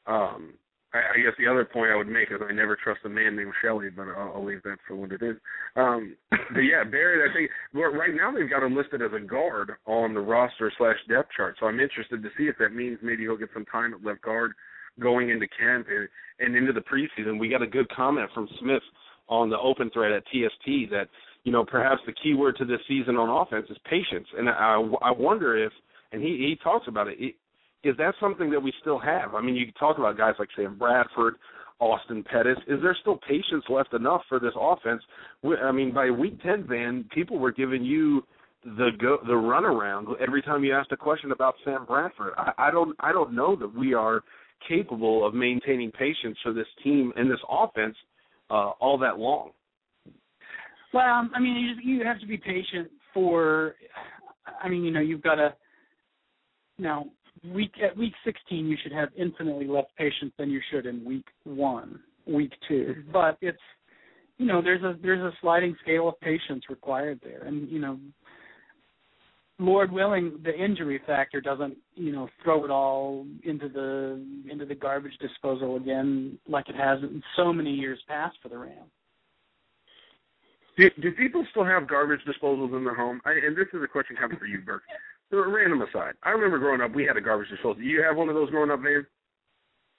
Um, I, I guess the other point I would make is I never trust a man named Shelley, but I'll, I'll leave that for when it is. Um, but yeah, Barrett, I think well, right now they've got him listed as a guard on the roster slash depth chart. So I'm interested to see if that means maybe he'll get some time at left guard going into camp and, and into the preseason. We got a good comment from Smith on the open thread at TST that you know perhaps the key word to this season on offense is patience, and I I wonder if and he he talks about it. it is that something that we still have? I mean, you talk about guys like Sam Bradford, Austin Pettis. Is there still patience left enough for this offense? I mean, by week ten, Van, people were giving you the go the runaround every time you asked a question about Sam Bradford. I, I don't I don't know that we are capable of maintaining patience for this team and this offense uh, all that long. Well, I mean, you just, you have to be patient for. I mean, you know, you've got to. Now, week at week 16, you should have infinitely less patience than you should in week one, week two. Mm-hmm. But it's, you know, there's a there's a sliding scale of patience required there, and you know, Lord willing, the injury factor doesn't, you know, throw it all into the into the garbage disposal again like it has in so many years past for the Rams. Do, do people still have garbage disposals in their home? I, and this is a question coming for you, Burke. Random aside, I remember growing up, we had a garbage disposal. Do you have one of those growing up, Van?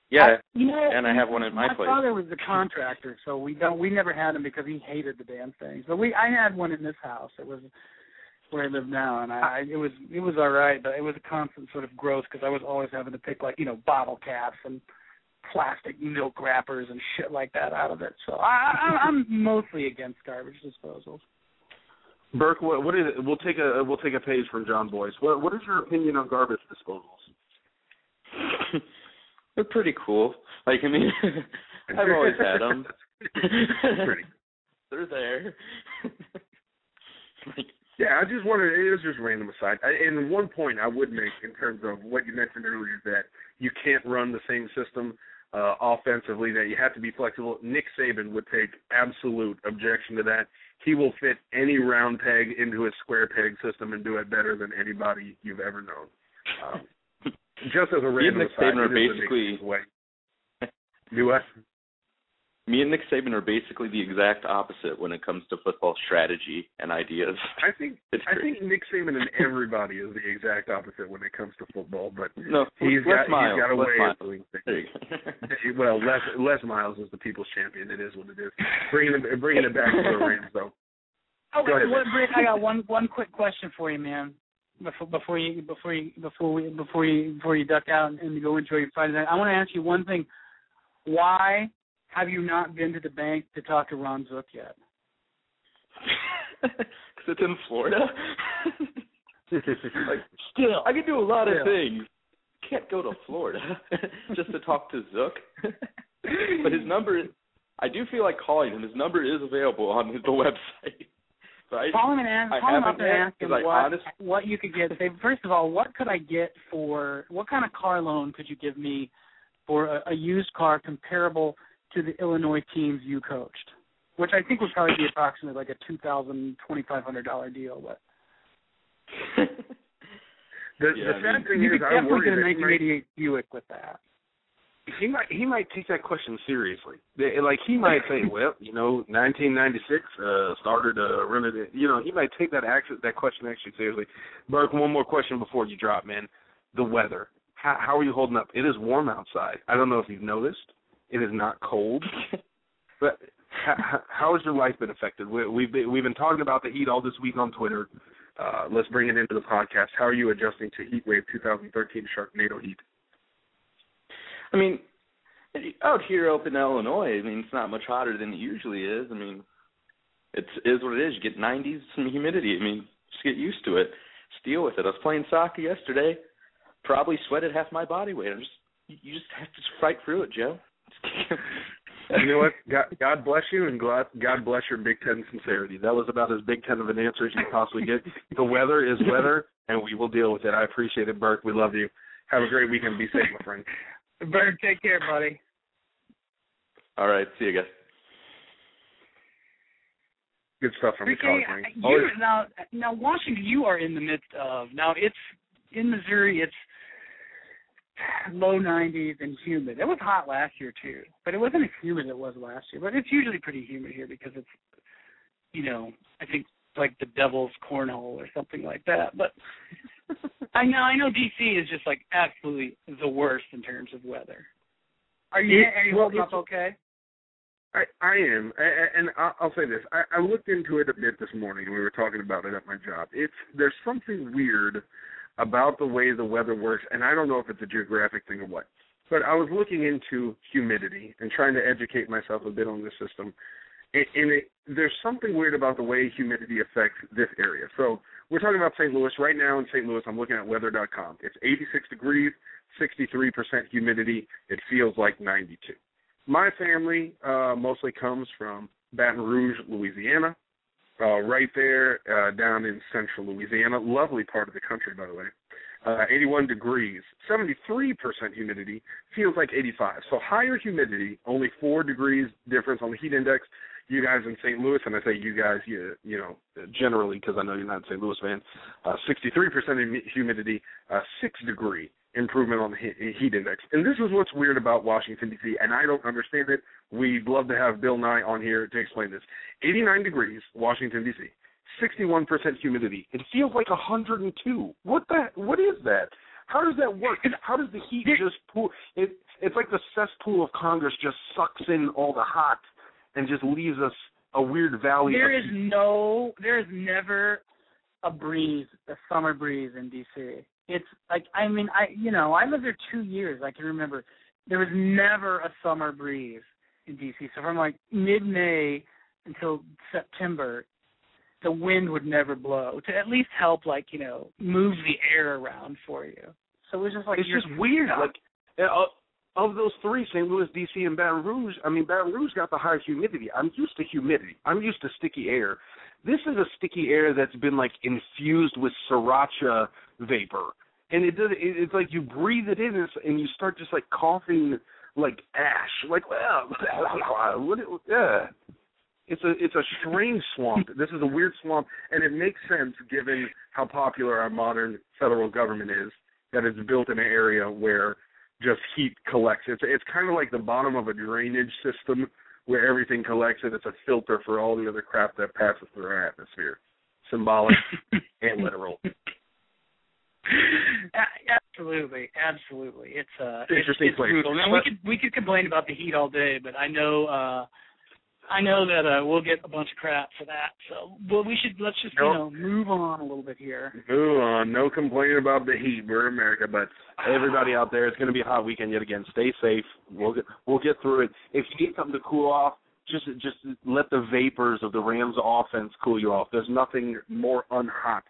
Yeah, I, you know, and I have one at my, my place. My father was the contractor, so we don't we never had them because he hated the damn things. But we I had one in this house. It was where I live now, and I, I it was it was all right, but it was a constant sort of growth because I was always having to pick like you know bottle caps and plastic milk wrappers and shit like that out of it. So I, I I'm mostly against garbage disposals. Burke, what, what is it? We'll take a we'll take a page from Jon Bois. What what is your opinion on garbage disposals? They're pretty cool. Like I mean, I've always had them. They're there. yeah, I just wanted it was just random aside. I, and one point I would make in terms of what you mentioned earlier is that you can't run the same system uh, offensively. That you have to be flexible. Nick Saban would take absolute objection to that. He will fit any round peg into his square peg system and do it better than anybody you've ever known. Um, just as a random aside, Saban are it is the basically. Do what? Me and Nick Saban are basically the exact opposite when it comes to football strategy and ideas. I think I think Nick Saban and everybody is the exact opposite when it comes to football, but No, he's less got miles, he's got a way miles. of doing things. There you go. well, Les Les Miles is the people's champion. It is what it is. Bringing it bringing it back to the Rams though. Oh, Go ahead, what, I got one one quick question for you, man. Before before you before you before we before you before you duck out and go enjoy your Friday night, I want to ask you one thing. Why have you not been to the bank to talk to Ron Zook yet? Because it's in Florida. like, Still, I can do a lot of Yeah. things. Can't go to Florida just to talk to Zook. but his number, is, I do feel like calling him. His number is available on the website. So I, call him and ask, I call him up haven't and ask him 'cause I what honest- what you could get. Say first of all, what could I get for what kind of car loan could you give me for a, a used car comparable to the Illinois teams you coached? Which I think would probably be approximately like a two thousand twenty five hundred dollar deal, but The Yeah, the I mean, thing you is, could I definitely worry get a he might, 1988 Buick with that. he might he might take that question seriously. Like he might say, well, you know, 1996 uh, started uh, running it. You know, he might take that action that question actually seriously. Burke, one more question before you drop, man. The weather. How, how are you holding up? It is warm outside. I don't know if you've noticed. It is not cold. But how, how has your life been affected? We, we've been, we've been talking about the heat all this week on Twitter. uh, let's bring it into the podcast. How are you adjusting to Heat Wave 2013 Sharknado heat? I mean, out here up in Illinois, I mean, it's not much hotter than it usually is. I mean, it's is what it is. You get 90s, some humidity. I mean, just get used to it. Just deal with it. I was playing soccer yesterday. Probably sweated half my body weight. I'm just, you you just have to fight through it, Joe. You know what? God, God bless you, and God, God bless your Big Ten sincerity. That was about as Big Ten of an answer as you could possibly get. The weather is weather, and we will deal with it. I appreciate it, Burke. We love you. Have a great weekend. Be safe, my friend. Burke, take care, buddy. All right, see you guys. Good stuff from the Okay, college range. you now now Washington, you are in the midst of now. It's in Missouri, it's low 90s and humid. It was hot last year too, but it wasn't as humid as it was last year. But it's usually pretty humid here because it's, you know, I think like the devil's cornhole or something like that. But I know I know DC is just like absolutely the worst in terms of weather. Are you It- are you well, holding up okay? I, I am, A- a- and I'll, I'll say this: I, I looked into it a bit this morning, and we were talking about it at my job. It's there's something weird about the way the weather works, and I don't know if it's a geographic thing or what. But I was looking into humidity and trying to educate myself a bit on the system, and, and it, there's something weird about the way humidity affects this area. So we're talking about St. Louis right now. In St. Louis, I'm looking at weather.com. It's 86 degrees, 63% humidity. It feels like 92 my family uh mostly comes from Baton Rouge, Louisiana. Uh right there uh down in central Louisiana. Lovely part of the country by the way. Uh 81 degrees, 73% humidity, feels like 85. So higher humidity, only 4 degrees difference on the heat index. You guys in St. Louis, and I say you guys, you, you know, generally because I know you're not a St. Louis fan, uh, 63% humidity, uh, 6 degree improvement on the he- heat index. And this is what's weird about Washington, D.C., and I don't understand it. We'd love to have Bill Nye on here to explain this. 89 degrees, Washington, D.C., 61% humidity. It feels like 102. What the? What is that? How does that work? How does the heat just pool? It, it's like the cesspool of Congress just sucks in all the hot and just leaves us a weird valley. There is no, there is never a breeze, a summer breeze in DC. It's like, I mean, I, you know, I lived there two years. I can remember there was never a summer breeze in DC. So from like mid-May until September, the wind would never blow to at least help, like, you know, move the air around for you. So it was just like it's just weird. stuck. Like uh, of those three, St. Louis, D.C., and Baton Rouge. I mean, Baton Rouge got the higher humidity. I'm used to humidity. I'm used to sticky air. This is a sticky air that's been like infused with sriracha vapor, and it does. It, it's like you breathe it in, and, and you start just like coughing like ash. Like well, what? It, yeah. It's a it's a strange swamp. This is a weird swamp, and it makes sense given how popular our modern federal government is. That it's built in an area where just heat collects. It's it's kind of like the bottom of a drainage system where everything collects and it's a filter for all the other crap that passes through our atmosphere. Symbolic and literal. Absolutely, absolutely. It's uh, Interesting it's place. brutal. Now we could we could complain about the heat all day, but I know uh, I know that uh, we'll get a bunch of crap for that. So, well, we should let's just you know move on a little bit here. Move on. No complaining about the heat. We're America, but everybody out there, it's going to be a hot weekend yet again. Stay safe. We'll get we'll get through it. If you need something to cool off, just just let the vapors of the Rams offense cool you off. There's nothing more unhot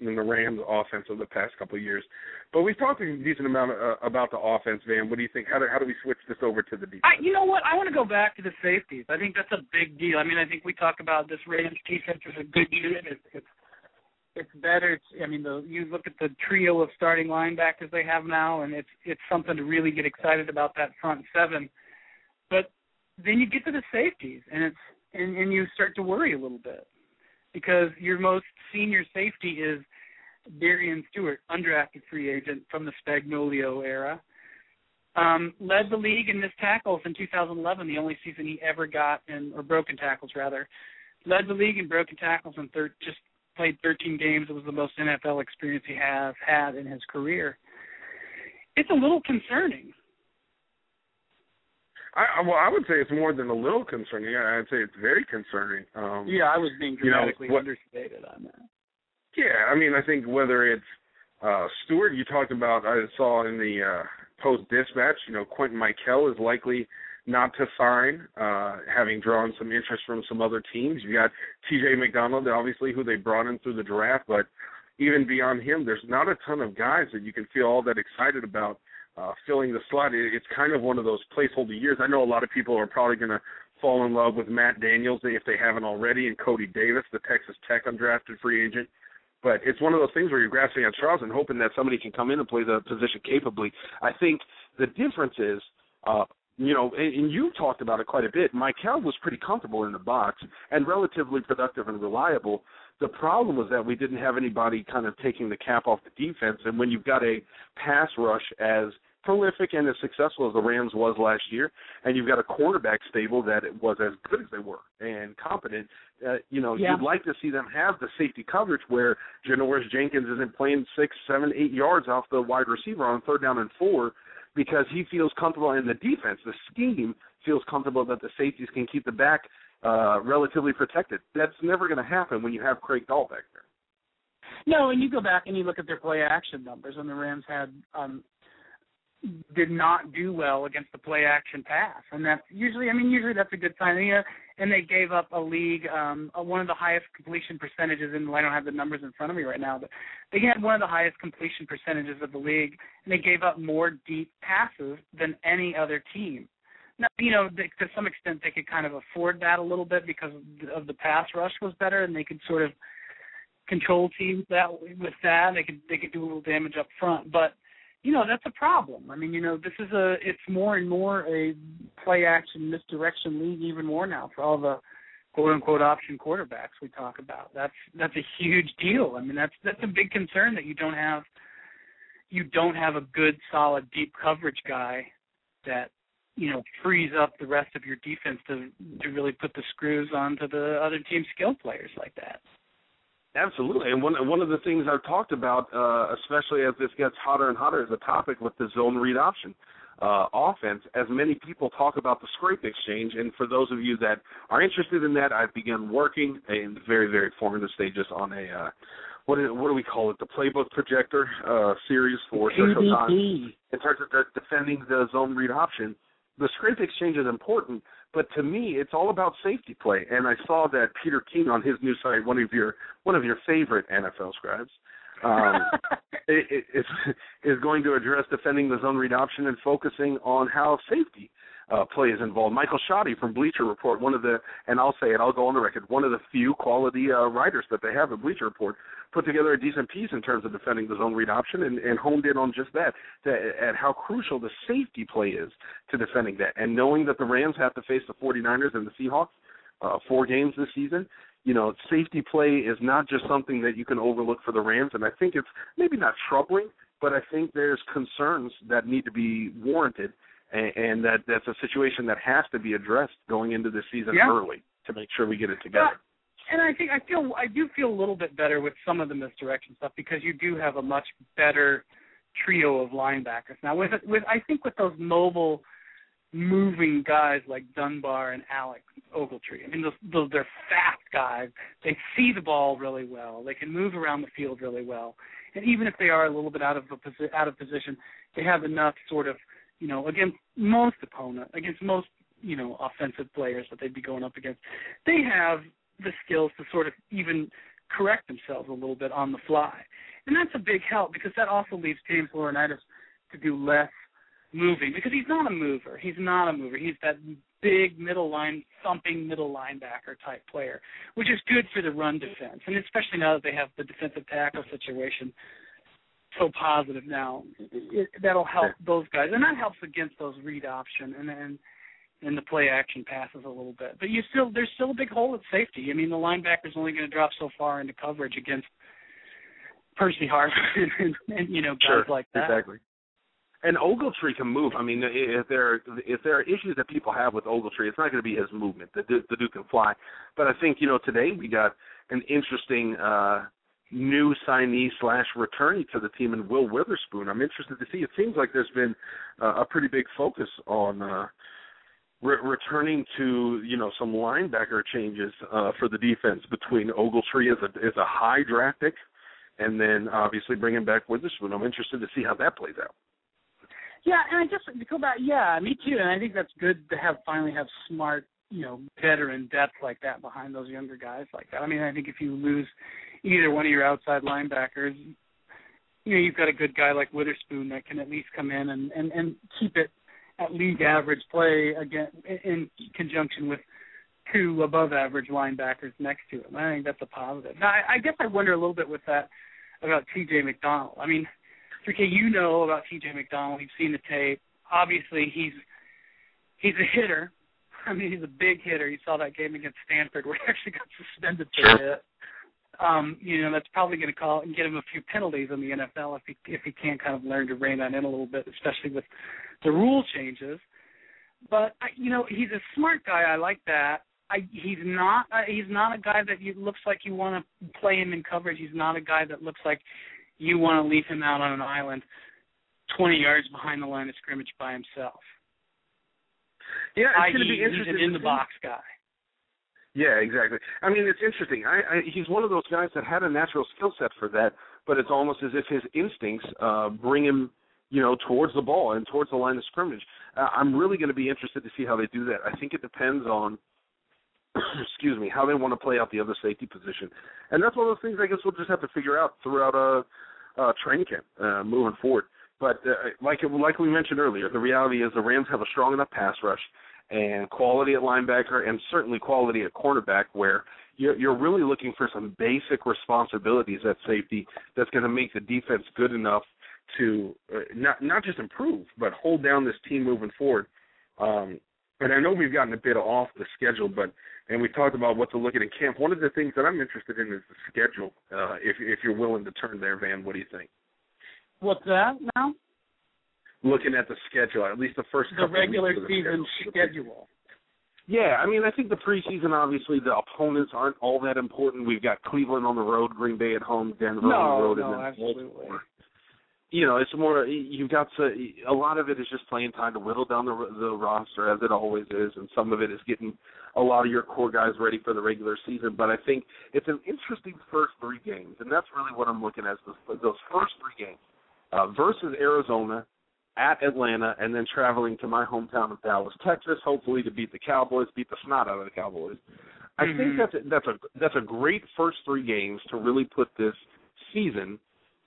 than the Rams offense of the past couple of years. But we've talked a decent amount uh, about the offense, Van. What do you think? How do how do we switch this over to the defense? I, you know what? I want to go back to the safeties. I think that's a big deal. I mean, I think we talk about this Rams defense is a good unit. It's it's, it's better. It's, I mean, the you look at the trio of starting linebackers they have now, and it's it's something to really get excited about that front seven. But then you get to the safeties, and it's and and you start to worry a little bit because your most senior safety is Darian Stewart, undrafted free agent from the Spagnuolo era um, led the league in missed tackles in 2011, the only season he ever got in, or broken tackles rather. Led the league in broken tackles and thir- just played 13 games. It was the most NFL experience he has had in his career. It's a little concerning. I, I- well, I would say it's more than a little concerning. I- I'd say it's very concerning. Um, Yeah, I was being You know, dramatically what- understated on that. Yeah, I mean, I think whether it's uh Stewart, you talked about, I saw in the uh Post Dispatch, you know, Quintin Mikell is likely not to sign, uh, having drawn some interest from some other teams. You got T.J. McDonald, obviously, who they brought in through the draft, but even beyond him, there's not a ton of guys that you can feel all that excited about uh, filling the slot. It, it's kind of one of those placeholder years. I know a lot of people are probably going to fall in love with Matt Daniels if they haven't already, and Cody Davis, the Texas Tech undrafted free agent. But it's one of those things where you're grasping at straws and hoping that somebody can come in and play the position capably. I think the difference is uh, you know, and, and you talked about it quite a bit. Mikell was pretty comfortable in the box and relatively productive and reliable. The problem was that we didn't have anybody kind of taking the cap off the defense. And when you've got a pass rush as prolific and as successful as the Rams was last year, and you've got a quarterback stable that was as good as they were and competent, uh, you know, yeah. you'd like to see them have the safety coverage where Janoris Jenkins isn't playing six, seven, eight yards off the wide receiver on third down and four because he feels comfortable in the defense. The scheme feels comfortable that the safeties can keep the back uh, relatively protected. That's never going to happen when you have Craig Dahl back there. No, and you go back and you look at their play action numbers, and the Rams had um, did not do well against the play action pass, and that's usually, I mean, usually that's a good sign. And, and they gave up a league, um, a, one of the highest completion percentages. And I don't have the numbers in front of me right now, but they had one of the highest completion percentages of the league, and they gave up more deep passes than any other team. Now, you know, they, to some extent, they could kind of afford that a little bit because of the pass rush was better, and they could sort of control teams that with that. They could they could do a little damage up front, but you know that's a problem. I mean, you know, this is a it's more and more a play action misdirection league even more now for all the quote unquote option quarterbacks we talk about. That's that's a huge deal. I mean, that's that's a big concern that you don't have you don't have a good solid deep coverage guy that you know frees up the rest of your defense to to really put the screws onto the other team's skill players like that. Absolutely, and one one of the things I've talked about, uh, especially as this gets hotter and hotter, is a topic with the zone read option uh, offense. As many people talk about the scrape exchange, and for those of you that are interested in that, I've begun working in very very formative stages on a uh, what is, what do we call it? The playbook projector uh, series for Showtime in terms of defending the zone read option. The scrape exchange is important but to me, it's all about safety play. And I saw that Peter King on his new site, one of your one of your favorite NFL scribes, um, is, is going to address defending the zone read option and focusing on how safety uh, play is involved. Michael Schottey from Bleacher Report, one of the, and I'll say it, I'll go on the record, one of the few quality uh, writers that they have at Bleacher Report, put together a decent piece in terms of defending the zone read option and, and honed in on just that, to, at how crucial the safety play is to defending that. And knowing that the Rams have to face the 49ers and the Seahawks uh, four games this season, you know, safety play is not just something that you can overlook for the Rams. And I think it's maybe not troubling, but I think there's concerns that need to be warranted and, and that that's a situation that has to be addressed going into the season yeah. early to make sure we get it together. And I think I feel I do feel a little bit better with some of the misdirection stuff because you do have a much better trio of linebackers now. With with I think with those mobile, moving guys like Dunbar and Alec Ogletree. I mean, those, those they're fast guys. They see the ball really well. They can move around the field really well. And even if they are a little bit out of a, out of position, they have enough sort of you know, against most opponent, against most, you know, offensive players that they'd be going up against, they have the skills to sort of even correct themselves a little bit on the fly. And that's a big help because that also leaves James Laurinaitis to do less moving because he's not a mover. He's not a mover. He's that big middle line, thumping middle linebacker type player, which is good for the run defense. And especially now that they have the defensive tackle situation so positive now. It, that'll help those guys, and that helps against those read option and and and the play action passes a little bit. But you still there's still a big hole at safety. I mean, the linebacker's only going to drop so far into coverage against Percy Harvin and, and, and you know guys sure, like that. Exactly. And Ogletree can move. I mean, if there if there are issues that people have with Ogletree, it's not going to be his movement. The the dude can fly. But I think you know today we got an interesting uh new signee slash returnee to the team in Will Witherspoon. I'm interested to see. It seems like there's been uh, a pretty big focus on uh, re- returning to you know some linebacker changes uh, for the defense between Ogletree as a as a high draft pick, and then obviously bringing back Witherspoon. I'm interested to see how that plays out. Yeah, and I just to go back. Yeah, me too. And I think that's good to have finally have smart, you know, veteran depth like that behind those younger guys like that. I mean, I think if you lose either one of your outside linebackers, you know, you've got a good guy like Witherspoon that can at least come in and and, and keep it at league average play again in conjunction with two above average linebackers next to him. I think that's a positive. Now, I, I guess I wonder a little bit with that about T.J. McDonald. I mean, 3K, you know about T.J. McDonald. You've seen the tape. Obviously, he's he's a hitter. I mean, he's a big hitter. You saw that game against Stanford where he actually got suspended for Sure. it. Um, you know, that's probably going to call and get him a few penalties in the NFL if he if he can't kind of learn to rein that in a little bit, especially with the rule changes. But I, you know, he's a smart guy. I like that. I he's not uh, he's not a guy that you looks like you want to play him in coverage. He's not a guy that looks like you want to leave him out on an island, twenty yards behind the line of scrimmage by himself. Yeah, it's going to be interesting. he's an in the box guy. Yeah, exactly. I mean, it's interesting. I, I he's one of those guys that had a natural skill set for that, but it's almost as if his instincts uh bring him, you know, towards the ball and towards the line of scrimmage. Uh, I'm really going to be interested to see how they do that. I think it depends on excuse me, how they want to play out the other safety position. And that's one of those things I guess we'll just have to figure out throughout uh uh training camp uh moving forward. But uh, like like we mentioned earlier, the reality is the Rams have a strong enough pass rush and quality at linebacker and certainly quality at cornerback where you're, you're really looking for some basic responsibilities at safety that's going to make the defense good enough to uh, not not just improve but hold down this team moving forward. Um, and I know we've gotten a bit off the schedule, but and we talked about what to look at in camp. One of the things that I'm interested in is the schedule. Uh, if if you're willing to turn there, Van, what do you think? What's that now? Looking at the schedule, at least the first The regular the season schedule. schedule. Yeah, I mean, I think the preseason, obviously, the opponents aren't all that important. We've got Cleveland on the road, Green Bay at home, Denver on the road, no, and then absolutely. Baltimore. You know, it's more. You've got to. A lot of it is just playing time to whittle down the the roster, as it always is, and some of it is getting a lot of your core guys ready for the regular season. But I think it's an interesting first three games, and that's really what I'm looking at. Those, those first three games uh, versus Arizona, at Atlanta, and then traveling to my hometown of Dallas, Texas, hopefully to beat the Cowboys, beat the snot out of the Cowboys. I think Mhm. that's a, that's a that's a great first three games to really put this season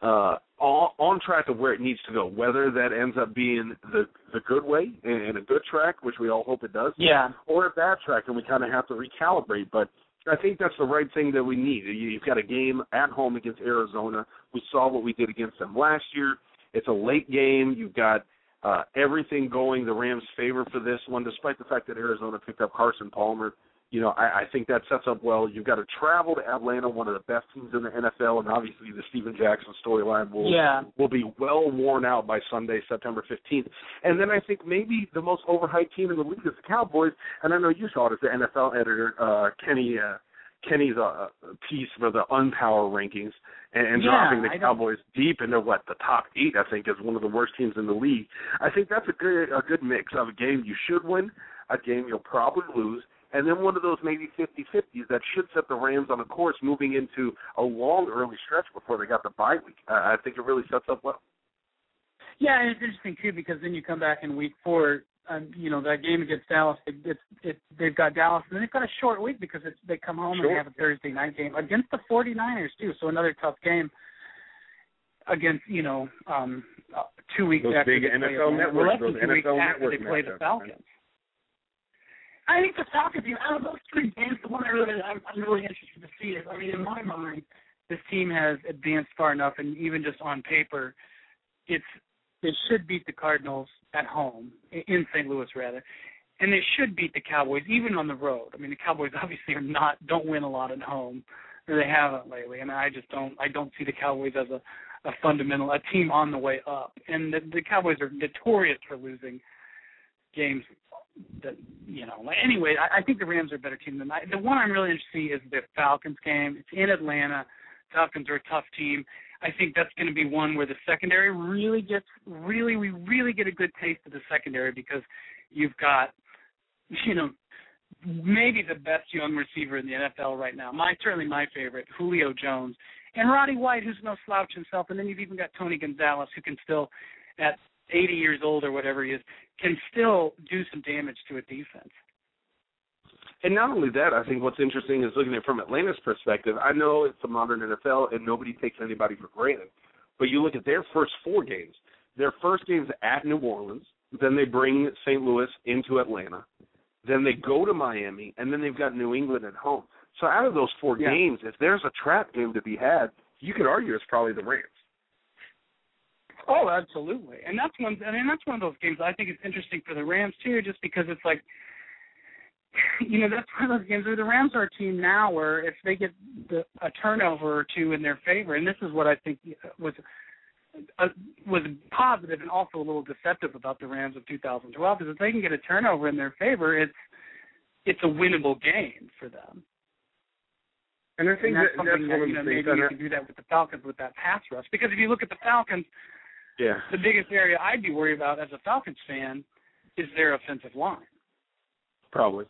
uh, on, on track of where it needs to go. Whether that ends up being the the good way and, and a good track, which we all hope it does, Yeah. or a bad track, and we kind of have to recalibrate. But I think that's the right thing that we need. You- You've got a game at home against Arizona. We saw what we did against them last year. It's a late game. You've got uh, everything going the Rams' favor for this one, despite the fact that Arizona picked up Carson Palmer. You know, I, I think that sets up well. You've got to travel to Atlanta, one of the best teams in the NFL, and obviously the Steven Jackson storyline will Yeah. will be well worn out by Sunday, September 15th. And then I think maybe the most overhyped team in the league is the Cowboys. And I know you saw it as the NFL editor, uh, Kenny uh, Kenny's uh, piece for the Unpower rankings and, and Yeah, dropping the I don't- Cowboys deep into what the top eight. I think is one of the worst teams in the league. I think that's a good a good mix of a game you should win, a game you'll probably lose. And then one of those maybe 50-50s that should set the Rams on a course moving into a long early stretch before they got the bye week. Uh, I think it really sets up well. Yeah, and it's interesting too because then you come back in week four. Um, you know that game against Dallas. It, it, it, they've got Dallas, and they've got a short week because it's, they come home and they have a Thursday night game against the 49ers too. So another tough game against you know um, uh, two weeks Those after big they play NFL Atlanta. networks, Well, those than two weeks NFL after they network play the matchups, Falcons. I think the Falcons, out of those three games, the one I really, I'm, I'm really interested to see is, I mean, in my mind, this team has advanced far enough, and even just on paper, it's they should beat the Cardinals at home in St. Louis rather, and they should beat the Cowboys even on the road. I mean, the Cowboys obviously are not don't win a lot at home, or they haven't lately, and I just don't I don't see the Cowboys as a a fundamental a team on the way up, and the, the Cowboys are notorious for losing games that you know. Anyway, I, I think the Rams are a better team than I. The one I'm really interested see is the Falcons game. It's in Atlanta. Falcons are a tough team. I think that's going to be one where the secondary really gets really we really get a good taste of the secondary because you've got you know maybe the best young receiver in the NFL right now. My certainly my favorite, Julio Jones, and Roddy White, who's no slouch himself, and then you've even got Tony Gonzalez, who can still, at 80 years old or whatever he is, can still do some damage to a defense. And not only that, I think what's interesting is looking at it from Atlanta's perspective. I know it's the modern NFL and nobody takes anybody for granted, but you look at their first four games. Their first game's at New Orleans, then they bring St. Louis into Atlanta, then they go to Miami, and then they've got New England at home. So out of those four Yeah. games, if there's a trap game to be had, you could argue it's probably the Rams. Oh, absolutely, and that's one. I mean, that's one of those games I think it's interesting for the Rams too, just because it's like, you know, that's one of those games where the Rams are a team now where if they get the, a turnover or two in their favor, and this is what I think was uh, was positive and also a little deceptive about the Rams of 2012 is if they can get a turnover in their favor, it's it's a winnable game for them. And I think and that's that, something that's that you know of the things maybe you can do that with the Falcons with that pass rush because if you look at the Falcons, Yeah. the biggest area I'd be worried about as a Falcons fan is their offensive line. Probably.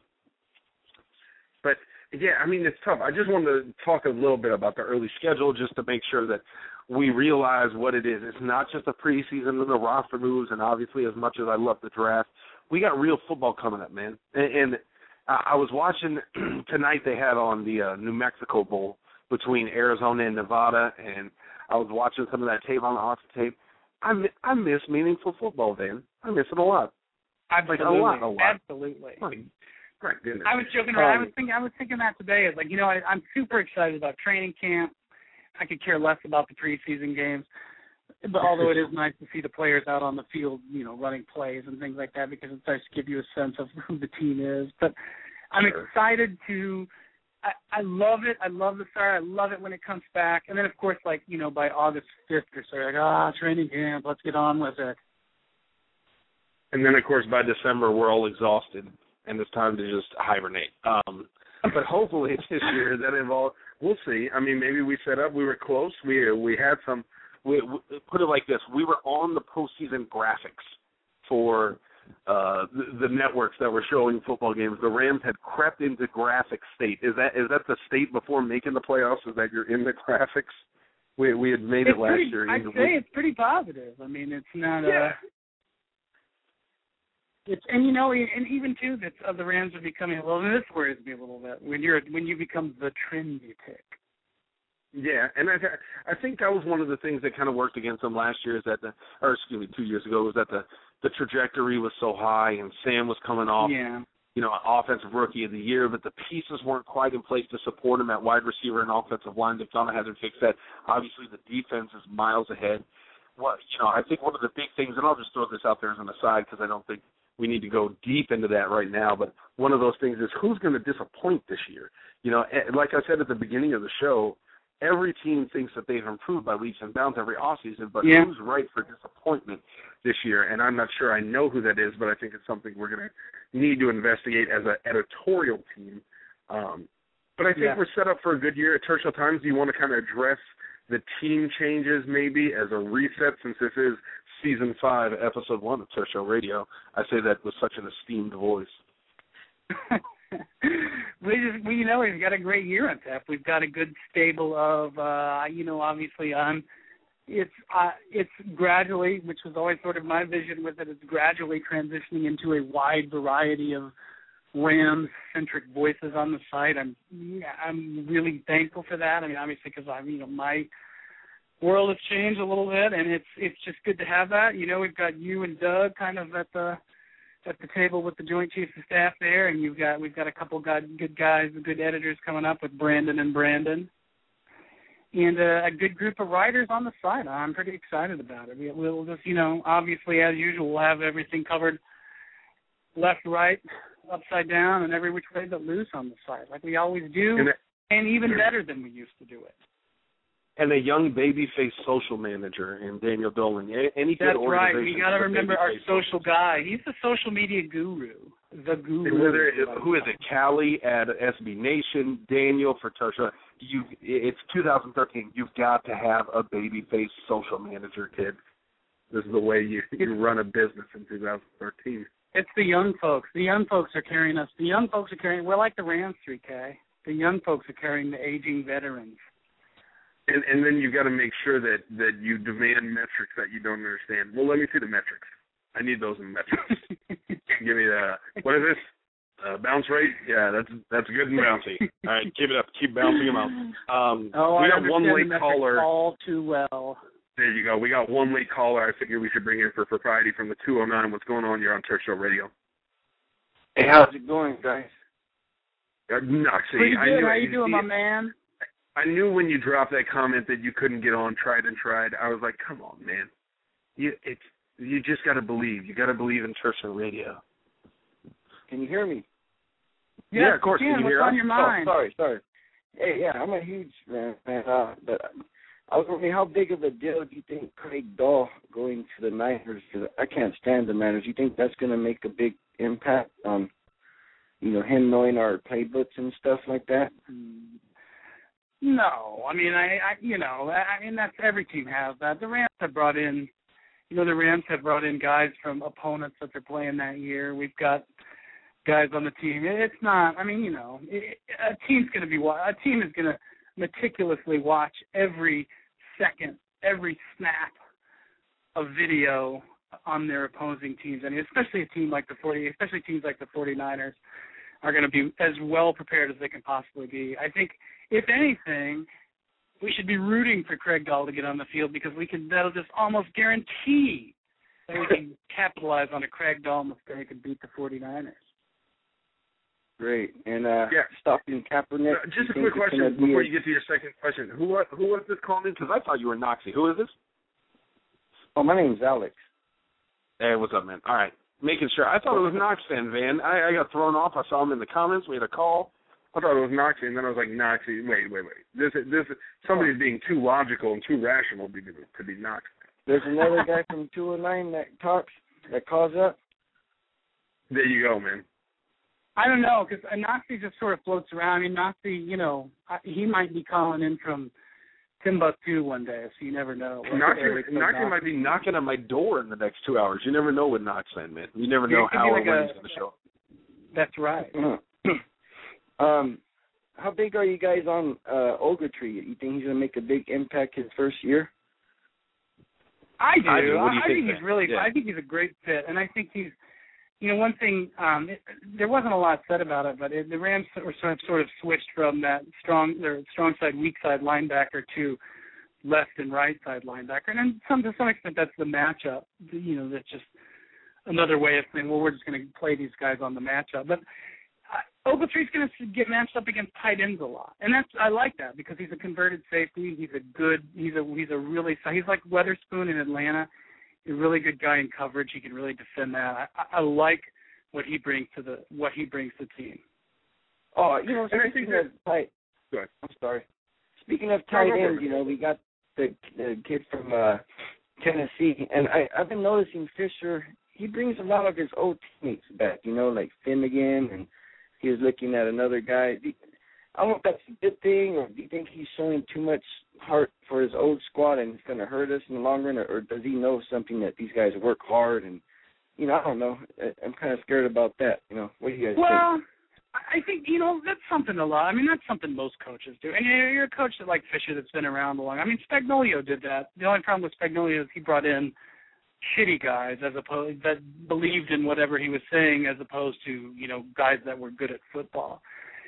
But yeah, I mean it's tough. I just wanted to talk a little bit about the early schedule just to make sure that we realize what it is. It's not just a preseason and the roster moves, and obviously as much as I love the draft, we got real football coming up, man. And, and I I was watching tonight. They had on the uh, New Mexico Bowl between Arizona and Nevada, and I was watching some of that tape on the Austin tape. I mi- I miss meaningful football, Then I miss it a lot. I'd like a Absolutely, lot, a lot. absolutely. My, my goodness. I was joking around. I Um, was thinking. I was thinking that today. Is like you know, I, I'm super excited about training camp. I could care less about the preseason games, but although it is nice to see the players out on the field, you know, running plays and things like that, because it starts to give you a sense of who the team is. But I'm Sure. excited to. I, I love it. I love the start. I love it when it comes back. And then, of course, like you know, by August 5th or so, like ah, training camp. Let's get on with it. and then of course by December we're all exhausted and it's time to just hibernate. Um but hopefully this year that involves we'll see. I mean maybe we set up we were close. We we had some we, we put it like this: we were on the postseason graphics for uh the, the networks that were showing football games. The Rams had crept into graphic state. Is that is that the state before making the playoffs? Is that you're in the graphics? We we had made it's it last pretty, year. I'd You know, say it's pretty positive. I mean, it's not Yeah. uh it's and you know and even too that uh, the Rams are becoming a little. And this worries me a little bit when you're when you become the trendy pick. Yeah, and I I think that was one of the things that kind of worked against them last year is that the or excuse me, two years ago was that the the trajectory was so high and Sam was coming off Yeah, you know, offensive rookie of the year, but the pieces weren't quite in place to support him at wide receiver and offensive line. They've hasn't fixed that. Obviously, the defense is miles ahead. What you know, I think one of the big things, and I'll just throw this out there as an aside because I don't think we need to go deep into that right now. But one of those things is who's going to disappoint this year. You know, eh, like I said at the beginning of the show, every team thinks that they've improved by leaps and bounds every offseason, but Yeah. who's right for disappointment this year? And I'm not sure I know who that is, but I think it's something we're going to need to investigate as an editorial team. Um, but I think Yeah. we're set up for a good year at Turf Show Times. Do you want to kind of address the team changes maybe as a reset since this is season five, episode one of Turf Show Radio. I say that with such an esteemed voice. we just we you know we've got a great year on tap. We've got a good stable of uh you know obviously um it's uh it's gradually which was always sort of my vision with it it's gradually transitioning into a wide variety of Rams centric voices on the site. I'm I'm really thankful for that. I mean obviously because I'm you know my world has changed a little bit and it's it's just good to have that. You know we've got you and Doug kind of at the at the table with the Joint Chiefs of Staff there, and you've got we've got a couple good good guys, good editors coming up with Brandon and Brandon, and uh, a good group of writers on the site. I'm pretty excited about it. We, we'll just you know obviously as usual we'll have everything covered, left, right, upside down, and every which way but loose on the site, like we always do, And and even better than we used to do it. And a young babyface social manager in Daniel Dolan. Any good That's right. We got to remember our social guy. He's the social media guru. The guru. Who is it? Callie at SB Nation, Daniel for Tusha. You, it's 2013. You've got to have a babyface social manager, kid. this is the way you you run a business in 2013. It's the young folks. The young folks are carrying us. The young folks are carrying. We're like the Rams 3K. The young folks are carrying the aging veterans. And and then you've got to make sure that that you demand metrics that you don't understand. Well, let me see the metrics. I need those in metrics. Give me the what is this? Uh, bounce rate? Yeah, that's that's good and bouncy. All right, keep it up. Keep bouncing them out. Um, Oh, we I got one understand the late metrics caller. all too well. There you go. We got one late caller. I figure we should bring in for propriety from the 209. What's going on? You're on Turf Show Radio. Hey, how's it going, guys? Uh, no, see, Pretty I good. knew How it. you doing, see, my man? I knew when you dropped that comment that you couldn't get on tried and tried. I was like, come on, man. you it's you just got to believe. You got to believe in Turf Show Radio. Can you hear me? Yes, yeah, of course. You can. Can you What's hear on us? your mind? Oh, sorry, sorry. Hey, yeah, I'm a huge Rams fan, uh, but I was wondering how big of a deal do you think Craig Dahl going to the Niners? Because I can't stand the Niners. You think that's going to make a big impact on, you know, him knowing our playbooks and stuff like that? No, I mean, I, I you know, I, mean that's every team has that. The Rams have brought in, you know, the Rams have brought in guys from opponents that they're playing that year. We've got guys on the team. It's not. I mean, you know, it, a team's going to be a team is going to meticulously watch every second, every snap of video on their opposing teams. I mean, especially a team like the 40, especially teams like the 49ers are going to be as well prepared as they can possibly be. I think, if anything, we should be rooting for Craig Dahl to get on the field because we can. That'll just almost guarantee that we can capitalize on a Craig Dahl mistake and beat the 49ers. Great. And uh Yeah. stopping Kaepernick. Uh, just a quick question before a- you get to your second question. Who wa- who was this calling in? Because I thought you were Noxie. Who is this? Oh, my name's Alex. Hey, what's up, man? All right, making sure. I thought it was Knox fan, Van. I, I got thrown off. I saw him in the comments. We had a call. I thought it was Noxie, and then I was like, Noxie. Wait, wait, wait. This, this, somebody's oh. being too logical and too rational to be to be Noxie. There's another guy from 209 that talks, that calls up. There you go, man. I don't know because Noxie just sort of floats around. I mean, Noxie, you know, he might be calling in from Timbuktu one day, so you never know. Noxie, Noxie might be knocking on my door in the next two hours. You never know with Knox, man. man. You never know how be or like when a- he's going to show up. That's right. um, how big are you guys on uh Ogletree? You think he's gonna make a big impact his first year? I do. I do. What do you I think, think Ben? he's really. Yeah. I think he's a great fit, and I think he's. You know, one thing. Um, it, there wasn't a lot said about it, but it, the Rams were sort of, sort of switched from that strong, their strong side, weak side linebacker to left and right side linebacker, and then some to some extent that's the matchup. You know, that's just another way of saying, well, we're just going to play these guys on the matchup. But Ogletree's going to get matched up against tight ends a lot, and that's I like that because he's a converted safety. He's a good. He's a he's a really he's like Weatherspoon in Atlanta. He's a really good guy in coverage. He can really defend that. I, I like what he brings to the what he brings to the team. Oh, you know, speaking of tight. Go ahead. I'm sorry. Speaking of tight ends, you know, we got the the kid from uh Tennessee, and I I've been noticing Fisher. He brings a lot of his old teammates back. You know, like Finnegan, and he was looking at another guy. I don't know if that's a good thing, or do you think he's showing too much heart for his old squad and it's going to hurt us in the long run, or, or does he know something that these guys work hard and you know, I don't know. I'm kind of scared about that. You know, what do you guys think? Well, I I think you know that's something a lot. I mean, that's something most coaches do. And you're you're a coach that like Fisher that's been around a long. I mean, Spagnuolo did that. The only problem with Spagnuolo is he brought in shitty guys as opposed that believed in whatever he was saying, as opposed to you know guys that were good at football.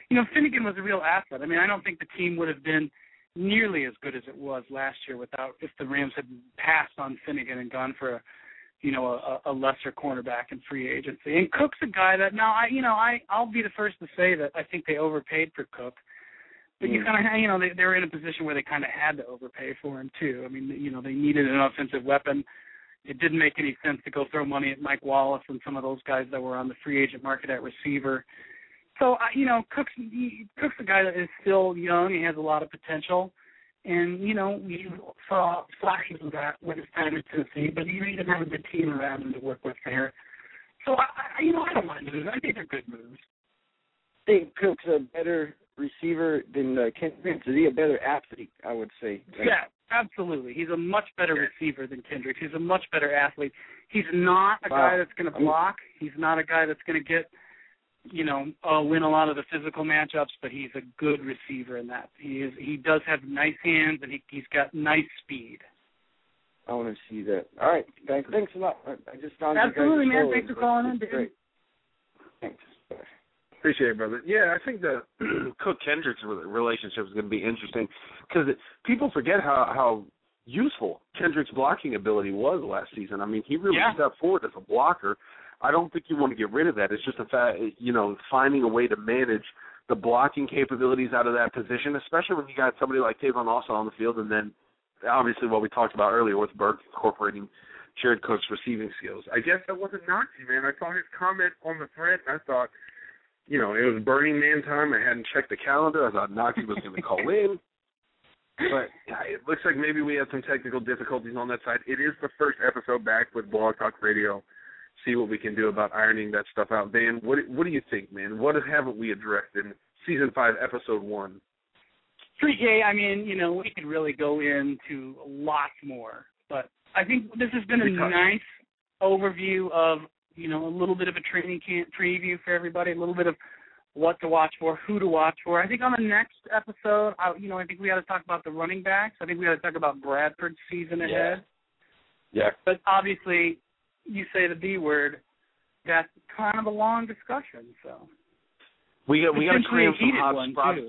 You know, Finnegan was a real asset. I mean, I don't think the team would have been nearly as good as it was last year without if the Rams had passed on Finnegan and gone for a you know a, a lesser cornerback in free agency. And Cook's a guy that now I you know I I'll be the first to say that I think they overpaid for Cook. But you Mm. kind of you know they they were in a position where they kind of had to overpay for him too. I mean you know they needed an offensive weapon. It didn't make any sense to go throw money at Mike Wallace and some of those guys that were on the free agent market at receiver. So you know Cook's he, Cook's a guy that is still young. He has a lot of potential. And you know, we saw flashes of that with his time in Tennessee, but he didn't have a good team around him to work with there. So I, I you know, I don't mind moves. I think they're good moves. think Cook's a better receiver than uh, Kendricks? Is he a better athlete? I would say. Yeah, absolutely. He's a much better receiver than Kendricks. He's a much better athlete. He's not a Wow. guy that's going to block. He's not a guy that's going to get, you know, uh, win a lot of the physical matchups. But he's a good receiver in that. He is. He does have nice hands and he, he's got nice speed. I want to see that. All right, Thanks, Thanks a lot. I just found Absolutely, man. Thanks for calling in, dude. Great. Thanks. Appreciate it, brother. Yeah, I think the Cook Kendricks relationship is going to be interesting because people forget how how useful Kendricks' blocking ability was last season. I mean, he really Yeah. stepped forward as a blocker. I don't think you want to get rid of that. It's just a fact, you know, finding a way to manage the blocking capabilities out of that position, especially when you got somebody like Tavon Austin on the field, and then obviously what we talked about earlier with Burke incorporating Jared Cook's receiving skills. I guess that wasn't Noxie, man. I saw his comment on the thread, and I thought, you know, it was Burning Man time. I hadn't checked the calendar. I thought Noxie was going to call in. But yeah, it looks like maybe we had some technical difficulties on that side. It is the first episode back with Blog Talk Radio. See what we can do about ironing that stuff out. Dan, what what do you think, man? What haven't we addressed in season five, episode one? 3K, I mean, you know, we could really go into lots more, but I think this has been a nice overview of, you know, a little bit of a training camp preview for everybody, a little bit of what to watch for, who to watch for. I think on the next episode, I, you know, I think we got to talk about the running backs. I think we got to talk about Bradford's season ahead. Yeah. yeah. But obviously, you say the B word. That's kind of a long discussion. So we got we got to cram some hot spots.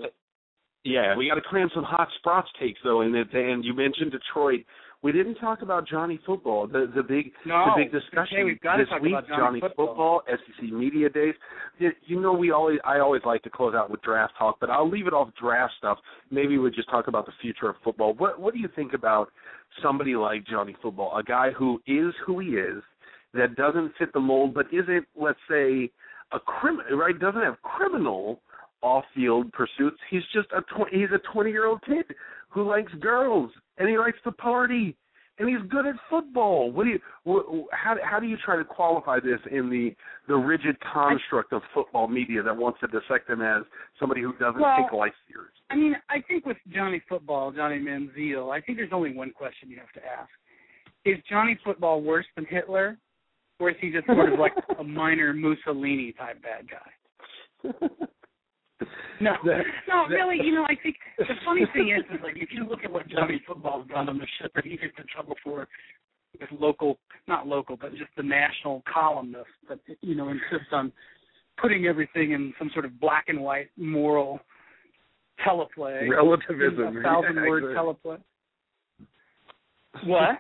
Yeah, we got to cram some hot spots takes though, and and you mentioned Detroit. We didn't talk about Johnny Football, the the big no, the big discussion okay, we've got this to talk week. About Johnny, Football. SEC Media Days. You, you know, we always I always like to close out with draft talk, but I'll leave it off draft stuff. Maybe we just talk about the future of football. What what do you think about somebody like Johnny Football, a guy who is who he is, that doesn't fit the mold, but isn't let's say a criminal, right? Doesn't have criminal off-field pursuits. He's just a tw- he's a 20-year-old kid who likes girls and he likes to party and he's good at football. What do you wh- how how do you try to qualify this in the the rigid construct of football media that wants to dissect him as somebody who doesn't well, take life serious? I mean, I think with Johnny Football, Johnny Manziel, I think there's only one question you have to ask: Is Johnny Football worse than Hitler, or is he just sort of like a minor Mussolini type bad guy? No, no, really. You know, I think the funny thing is, is like if you look at what Johnny Football's done on the ship that he gets in trouble for with local, not local, but just the national columnists that you know insist on putting everything in some sort of black and white moral teleplay, relativism, a thousand yeah, word exactly. teleplay. What?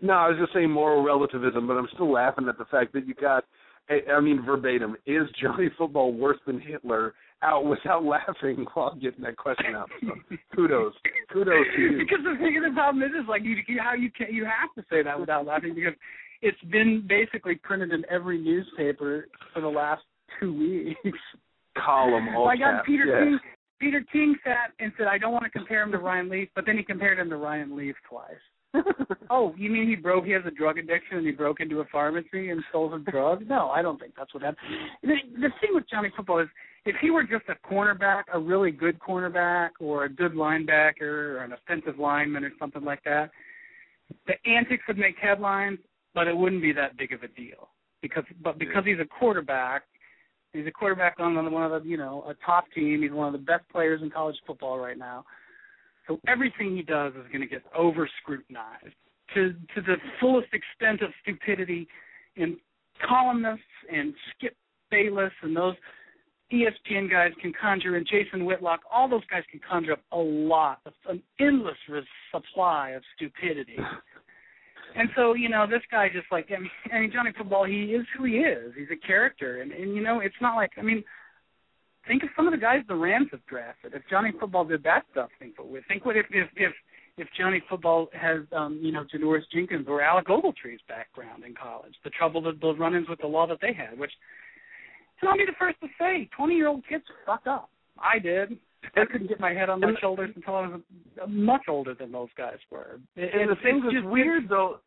No, I was just saying moral relativism, but I'm still laughing at the fact that you got I mean verbatim, is Johnny Football worse than Hitler? Out without laughing while getting that question out. So, kudos, kudos to you. Because the thing the problem is, is like you, you how you can you have to say that without laughing because it's been basically printed in every newspaper for the last two weeks. Column all I got Peter yeah. King. Peter King sat and said, "I don't want to compare him to Ryan Leaf," but then he compared him to Ryan Leaf twice. oh, you mean he broke? He has a drug addiction and he broke into a pharmacy and stole some drugs? No, I don't think that's what happened. The, the thing with Johnny Football is, if he were just a cornerback, a really good cornerback, or a good linebacker, or an offensive lineman, or something like that, the antics would make headlines, but it wouldn't be that big of a deal. Because, but because he's a quarterback, he's a quarterback on one of the, you know, a top team. He's one of the best players in college football right now so everything he does is going to get over scrutinized to to the fullest extent of stupidity. And columnists and Skip Bayless and those ESPN guys can conjure, and Jason Whitlock, all those guys can conjure up a lot, of, an endless supply of stupidity. And so, you know, this guy just like I mean, I mean Johnny Football, he is who he is. He's a character, and and you know, it's not like I mean, think of some of the guys the Rams have drafted. If Johnny Football did that stuff, think what we think what if if if if Johnny Football has um, you know Janoris Jenkins or Alec Ogletree's background in college, the trouble that those run-ins with the law that they had, which and I'll be the first to say, twenty-year-old kids fuck up. I did. I couldn't get my head on my shoulders until I was much older than those guys were. It, and the thing that's weird though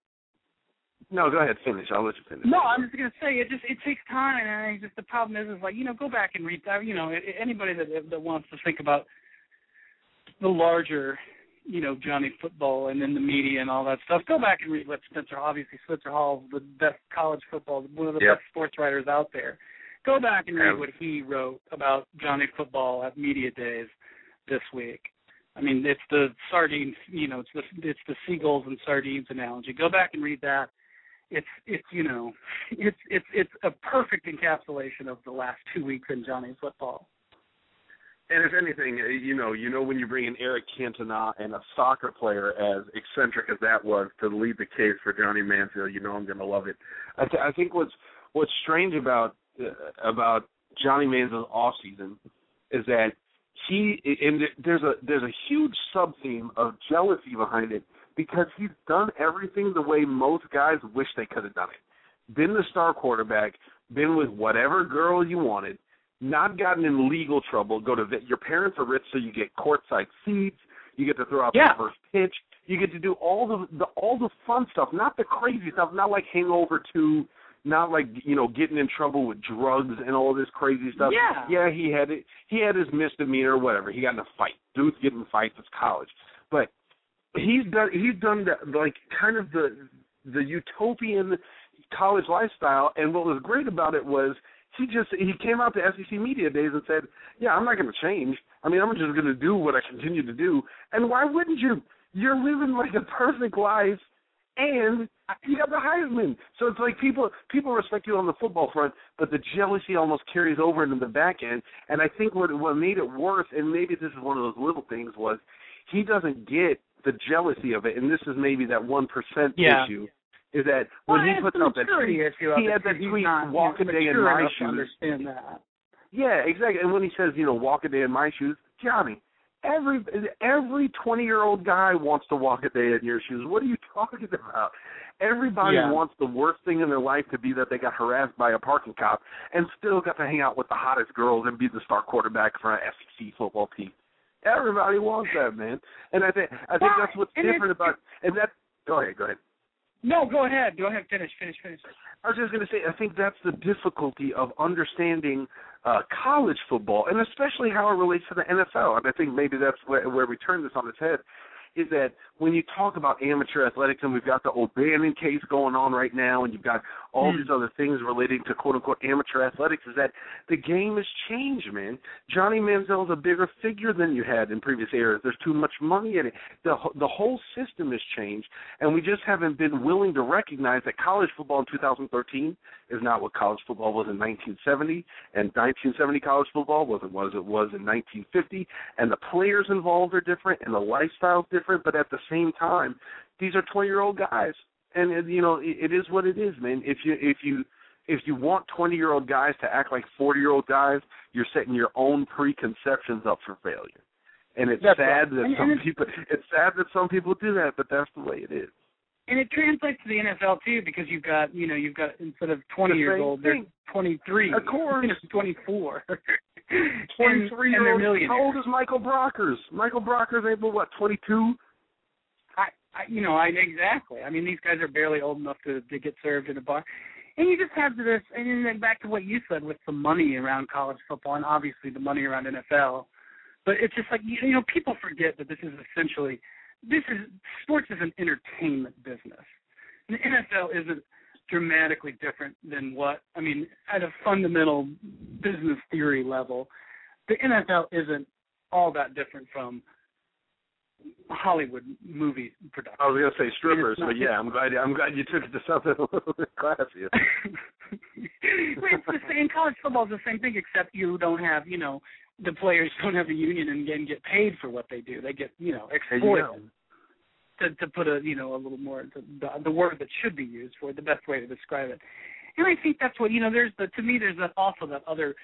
no, go ahead. Finish. I'll let you finish. No, I'm just gonna say it. Just it takes time, and I just the problem is, is like you know, go back and read. You know, anybody that that wants to think about the larger, you know, Johnny football and then the media and all that stuff, go back and read what Spencer. Obviously, Spencer Hall, the best college football, one of the yep. best sports writers out there. Go back and read what he wrote about Johnny football at media days this week. I mean, it's the sardines, you know, it's the it's the seagulls and sardines analogy. Go back and read that it's it's you know it's it's it's a perfect encapsulation of the last two weeks in Johnny football. And if anything, uh, you know, you know when you bring in Eric Cantona and a soccer player as eccentric as that was to lead the case for Johnny Manziel, you know I'm going to love it. I, th- I think what's what's strange about uh, about Johnny Manziel's off season is that he and there's a there's a huge sub theme of jealousy behind it because he's done everything the way most guys wish they could have done it. Been the star quarterback, been with whatever girl you wanted, not gotten in legal trouble. Go to your parents are rich, so you get courtside seats. You get to throw out Yeah. the first pitch. You get to do all the, the all the fun stuff, not the crazy stuff, not like Hangover Two, not like you know getting in trouble with drugs and all this crazy stuff. Yeah. yeah, he had it. He had his misdemeanor or whatever. He got in a fight. Dude's getting in fights. It's college, but he's done he's done the, like kind of the the utopian college lifestyle. And what was great about it was he just he came out to SEC media days and said, "Yeah, I'm not going to change. I mean, I'm just going to do what I continue to do." And why wouldn't you? You're living like a perfect life, and you got the Heisman. So it's like people people respect you on the football front, but the jealousy almost carries over into the back end. And I think what what made it worse, and maybe this is one of those little things, was he doesn't get the jealousy of it, and this is maybe that one percent Yeah. issue. Is that when well, he puts the out that tweet, issue he it, had that tweet, not, "Walk a day in my shoes." understand that. Yeah, exactly. And when he says, you know, walk a day in my shoes, Johnny, every every twenty year old guy wants to walk a day in your shoes. What are you talking about? Everybody Yeah. wants the worst thing in their life to be that they got harassed by a parking cop and still got to hang out with the hottest girls and be the star quarterback for an SEC football team. Everybody wants that, man. And I think I think that's what's and different about and that go ahead, go ahead. No, go ahead. Go ahead. Finish. Finish. Finish. I was just going to say, I think that's the difficulty of understanding uh, college football, and especially how it relates to the NFL. And I think maybe that's where, where we turn this on its head. Is that when you talk about amateur athletics, and we've got the O'Bannon case going on right now, and you've got all Hmm. these other things relating to quote unquote amateur athletics, is that the game has changed, man. Johnny Manziel is a bigger figure than you had in previous eras. There's too much money in it. The the whole system has changed, and we just haven't been willing to recognize that college football in 2013 is not what college football was in 1970, and 1970 college football wasn't what it was in 1950. And the players involved are different, and the lifestyle's different. But at the same time, these are 20 year old guys, and you know it, it is what it is, man. If you if you if you want 20 year old guys to act like 40 year old guys, you're setting your own preconceptions up for failure. And it's That's sad right. that And- some and people it's sad that some people do that, but that's the way it is. And it translates to the NFL too, because you've got you know you've got instead of 20 The years old, they're thing. 23. Of course. 24. 23 and, and they're year old. How old is Michael Brockers? Michael Brockers able what 22? I, I you know I exactly. I mean these guys are barely old enough to to get served in a bar. And you just have this, and then back to what you said with the money around college football, and obviously the money around NFL. But it's just like you you know people forget that this is essentially this is sports is an entertainment business. And the NFL isn't dramatically different than what I mean at a fundamental business theory level. The NFL isn't all that different from Hollywood movie production. I was gonna say strippers, but yeah, I'm glad I'm glad you took it to something a little bit classier. it's the same. College football is the same thing, except you don't have, you know, the players don't have a union and get, get paid for what they do. They get, you know, exploited. To, to put a, you know, a little more the, the, word that should be used for it, the best way to describe it. And I think that's what you know. There's the to me. There's that also that other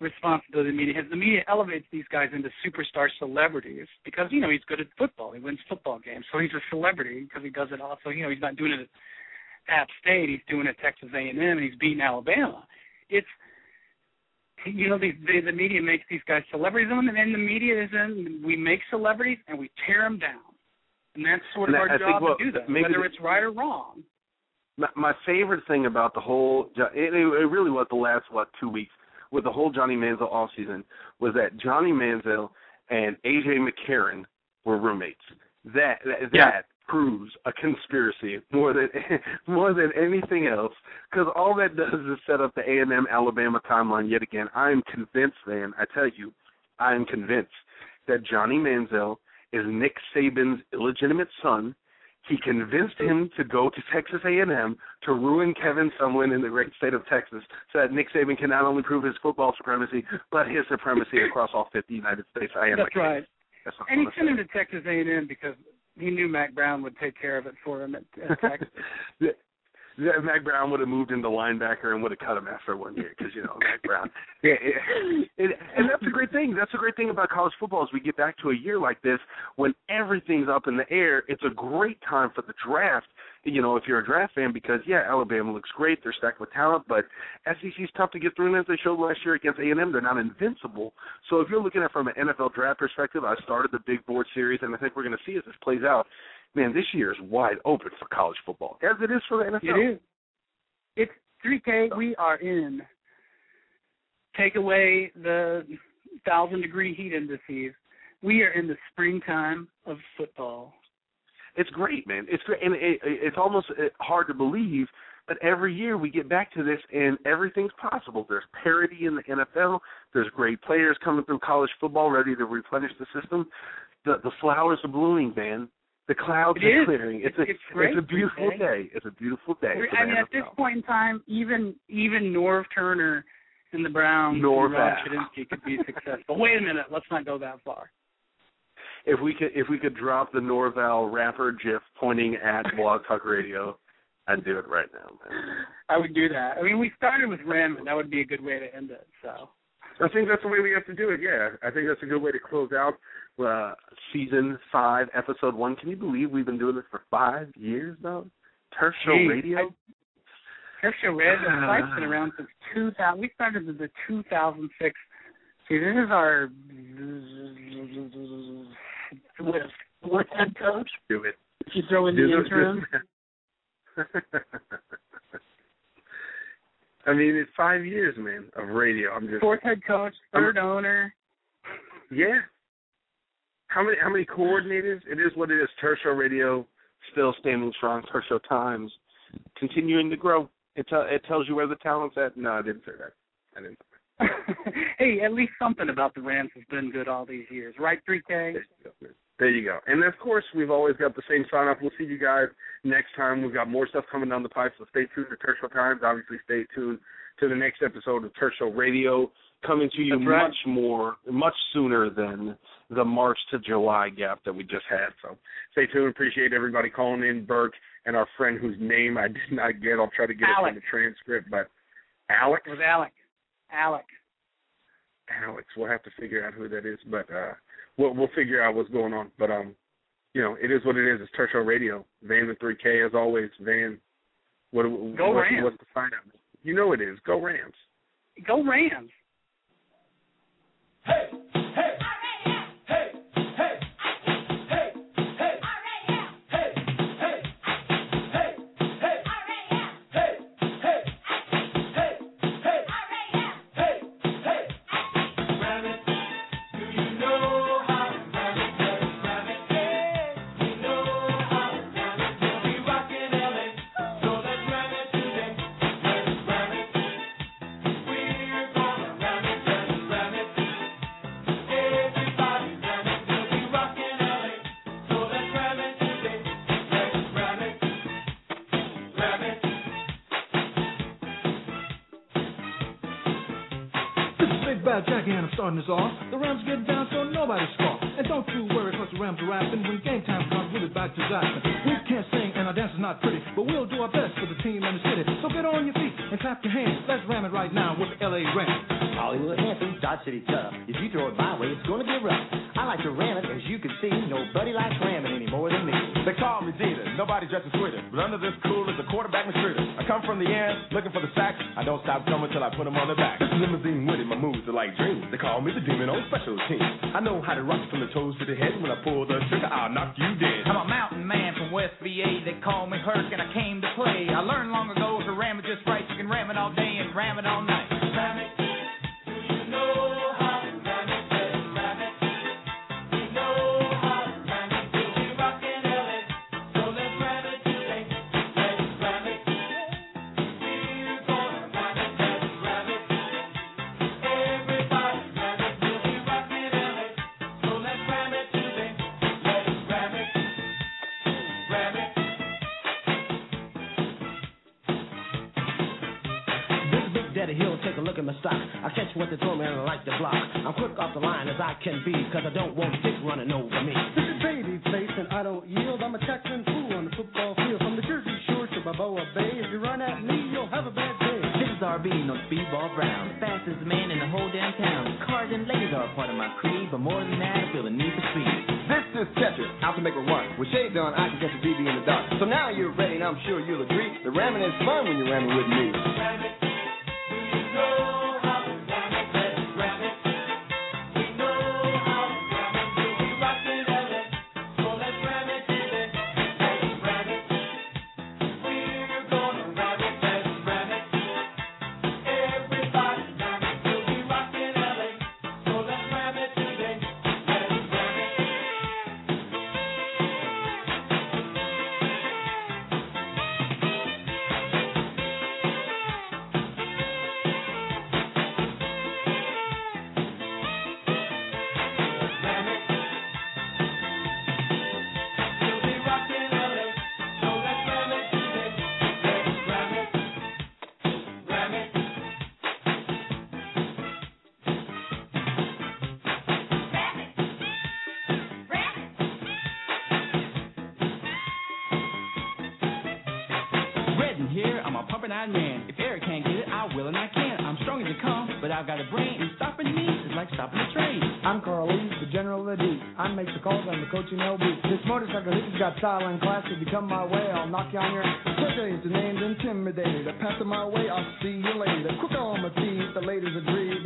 responsibility the media has. The media elevates these guys into superstar celebrities because you know he's good at football. He wins football games, so he's a celebrity because he does it also. You know, he's not doing it at App State. He's doing it at Texas A&M, and he's beating Alabama. It's you know the the, the media makes these guys celebrities, and and the media is in. We make celebrities and we tear them down, and that's sort of And our I think job to do that, maybe whether the- it's right or wrong. my, my favorite thing about the whole it, it really was the last what two weeks with the whole Johnny Manziel off season was that Johnny Manziel and AJ McCarron were roommates. That that, Yeah. that proves a conspiracy more than more than anything else because all that does is set up the A and M Alabama timeline yet again. I am convinced, man. I tell you, I am convinced that Johnny Manziel is Nick Saban's illegitimate son he convinced him to go to Texas A&M to ruin Kevin Sumlin in the great state of Texas, so that Nick Saban can not only prove his football supremacy, but his supremacy across all 50 United States. I am That's right. That's And he sent him gonna Texas A&M because he knew Mack Brown would take care of it for him at, at. Texas. Mack Brown would have moved into linebacker and would have cut him after one year because you know Mack Brown. Yeah, it, it, and that's the great thing. That's a great thing about college football. As we get back to a year like this, when everything's up in the air, it's a great time for the draft. You know, if you're a draft fan, because yeah, Alabama looks great. They're stacked with talent, but SEC's tough to get through. And as they showed last year against A&M, they're not invincible. So if you're looking at it from an NFL draft perspective, I started the big board series, and I think we're going to see as this plays out. Man, this year is wide open for college football, as it is for the NFL. It is. It's 3K. We are in. Take away the thousand degree heat indices. We are in the springtime of football. It's great, man. It's great, and it, it's almost uh, hard to believe. But every year we get back to this, and everything's possible. There's parity in the NFL. There's great players coming through college football, ready to replenish the system. The the flowers are blooming, man. The clouds it are is. clearing. It's, it's a it's, great, it's a beautiful okay? day. It's a beautiful day. I mean, at this point in time, even even Norv Turner and the Browns Norv and Ron could be successful. Wait a minute, let's not go that far. if we could if we could drop the Norval rapper GIF pointing at Blog Talk Radio, I'd do it right now, man. I would do that. I mean, we started with Ram, and That would be a good way to end it. So I think that's the way we have to do it. Yeah, I think that's a good way to close out. Uh, season five, episode one. Can you believe we've been doing this for five years now? Turf Show Gee, Radio. I- Turf Show Radio site's been around since 2000. We started in the 2006. See, this is our what, head coach? do it. If you throw in Do the the- interim, I mean, it's five years, man, of radio. I'm just fourth head coach, third owner. yeah. How many how many coordinators? It is what it is. Turf Show Radio. Still standing strong. Turf Show Times continuing to grow. It tell it tells you where the talent's at. No, I didn't say that. I didn't. hey, at least something about the Rams has been good all these years, right? 3K. There you go. There you go. And of course, we've always got the same sign off. We'll see you guys next time. We've got more stuff coming down the pipe, so stay tuned to Turf Show Times. Obviously, stay tuned to the next episode of Turf Show Radio, coming to you right. much more, much sooner than the March to July gap that we just had. So stay tuned. Appreciate everybody calling in, Burke, and our friend whose name I did not get. I'll try to get it Alec. from the transcript, but Alex. It was Alec. Alec. Alex. We'll have to figure out who that is, but uh we'll we'll figure out what's going on. But um, you know, it is what it is. It's Show Radio. Van with three K as always. Van, what Go what, Rams. what's the sign up? You know it is. Go Rams. Go Rams. This The Rams get down so nobody scoff. And don't you worry cause the Rams are rapping. When game time comes, we'll be back to Jackson. We can't sing and our dance is not pretty, but we'll do our best for the team and the city. So get on your feet and clap your hands. Let's ram it right now with the LA Rams. Hollywood Hampton, Dodge City tough. If you throw it my way, it's gonna get rough. I like to ram it, as you can see. Nobody likes ramming any more than me. They call me Jeter, nobody dresses sweeter. But under this cool is a quarterback mistreater. I come from the air, looking for the sack. I don't stop coming till I put 'em on the back. Limousine with it, my moves are like dreams. They call me the demon on special teams. I know how to rock from the toes to the head. When I pull the trigger, I'll knock you dead. I'm a mountain man from West VA. They call me Herc, and I came to play. I learned long ago to ram it just right. You can ram it all day and ram it all night. Ram it. This is fun when you're ramming with me.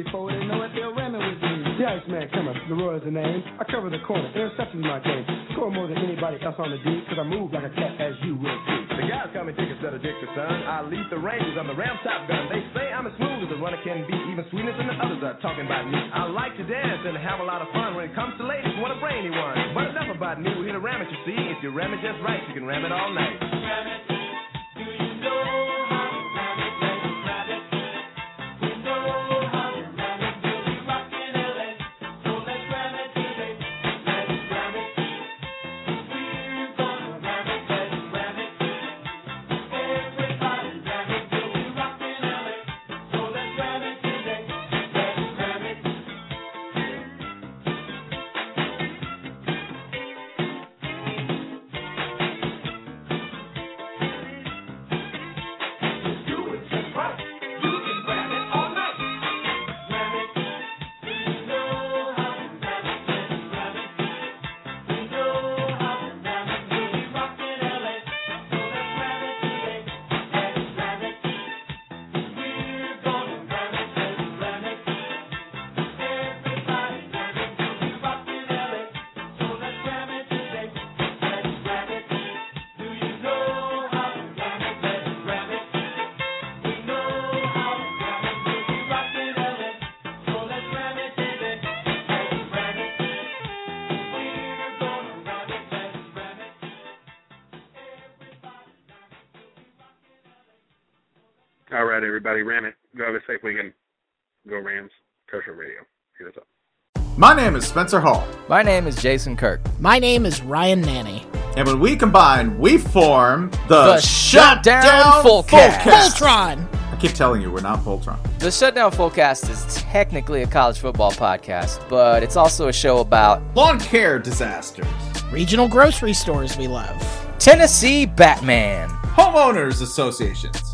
Before they know it, they'll ram it with me. The Iceman coming, the Roy's the name. I cover the corner, interception's my game. Score more than anybody else on the D, cause I move like a cat, as you will see. The guys call me Tickets that addicted, son. I lead the Rangers, I'm the Ram Top Gun. They say I'm as smooth as a runner can be, even sweeter than the others are talking about me. I like to dance and have a lot of fun when it comes to ladies, want a brainy one. But enough about me, we're here to ram it, you see. If you ram it just right, you can ram it all night. All right, everybody, ram it. Go have a safe weekend. Go Rams. Turf Show Radio. Hit us up. My name is Spencer Hall. My name is Jason Kirk. My name is Ryan Nanni. And when we combine, we form the, The Shutdown Fullcast. Voltron. I keep telling you, we're not Voltron. The Shutdown Fullcast is technically a college football podcast, but it's also a show about lawn care disasters, Regional grocery stores we love. Tennessee Batman, homeowners associations,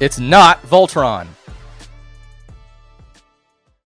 It's not Voltron.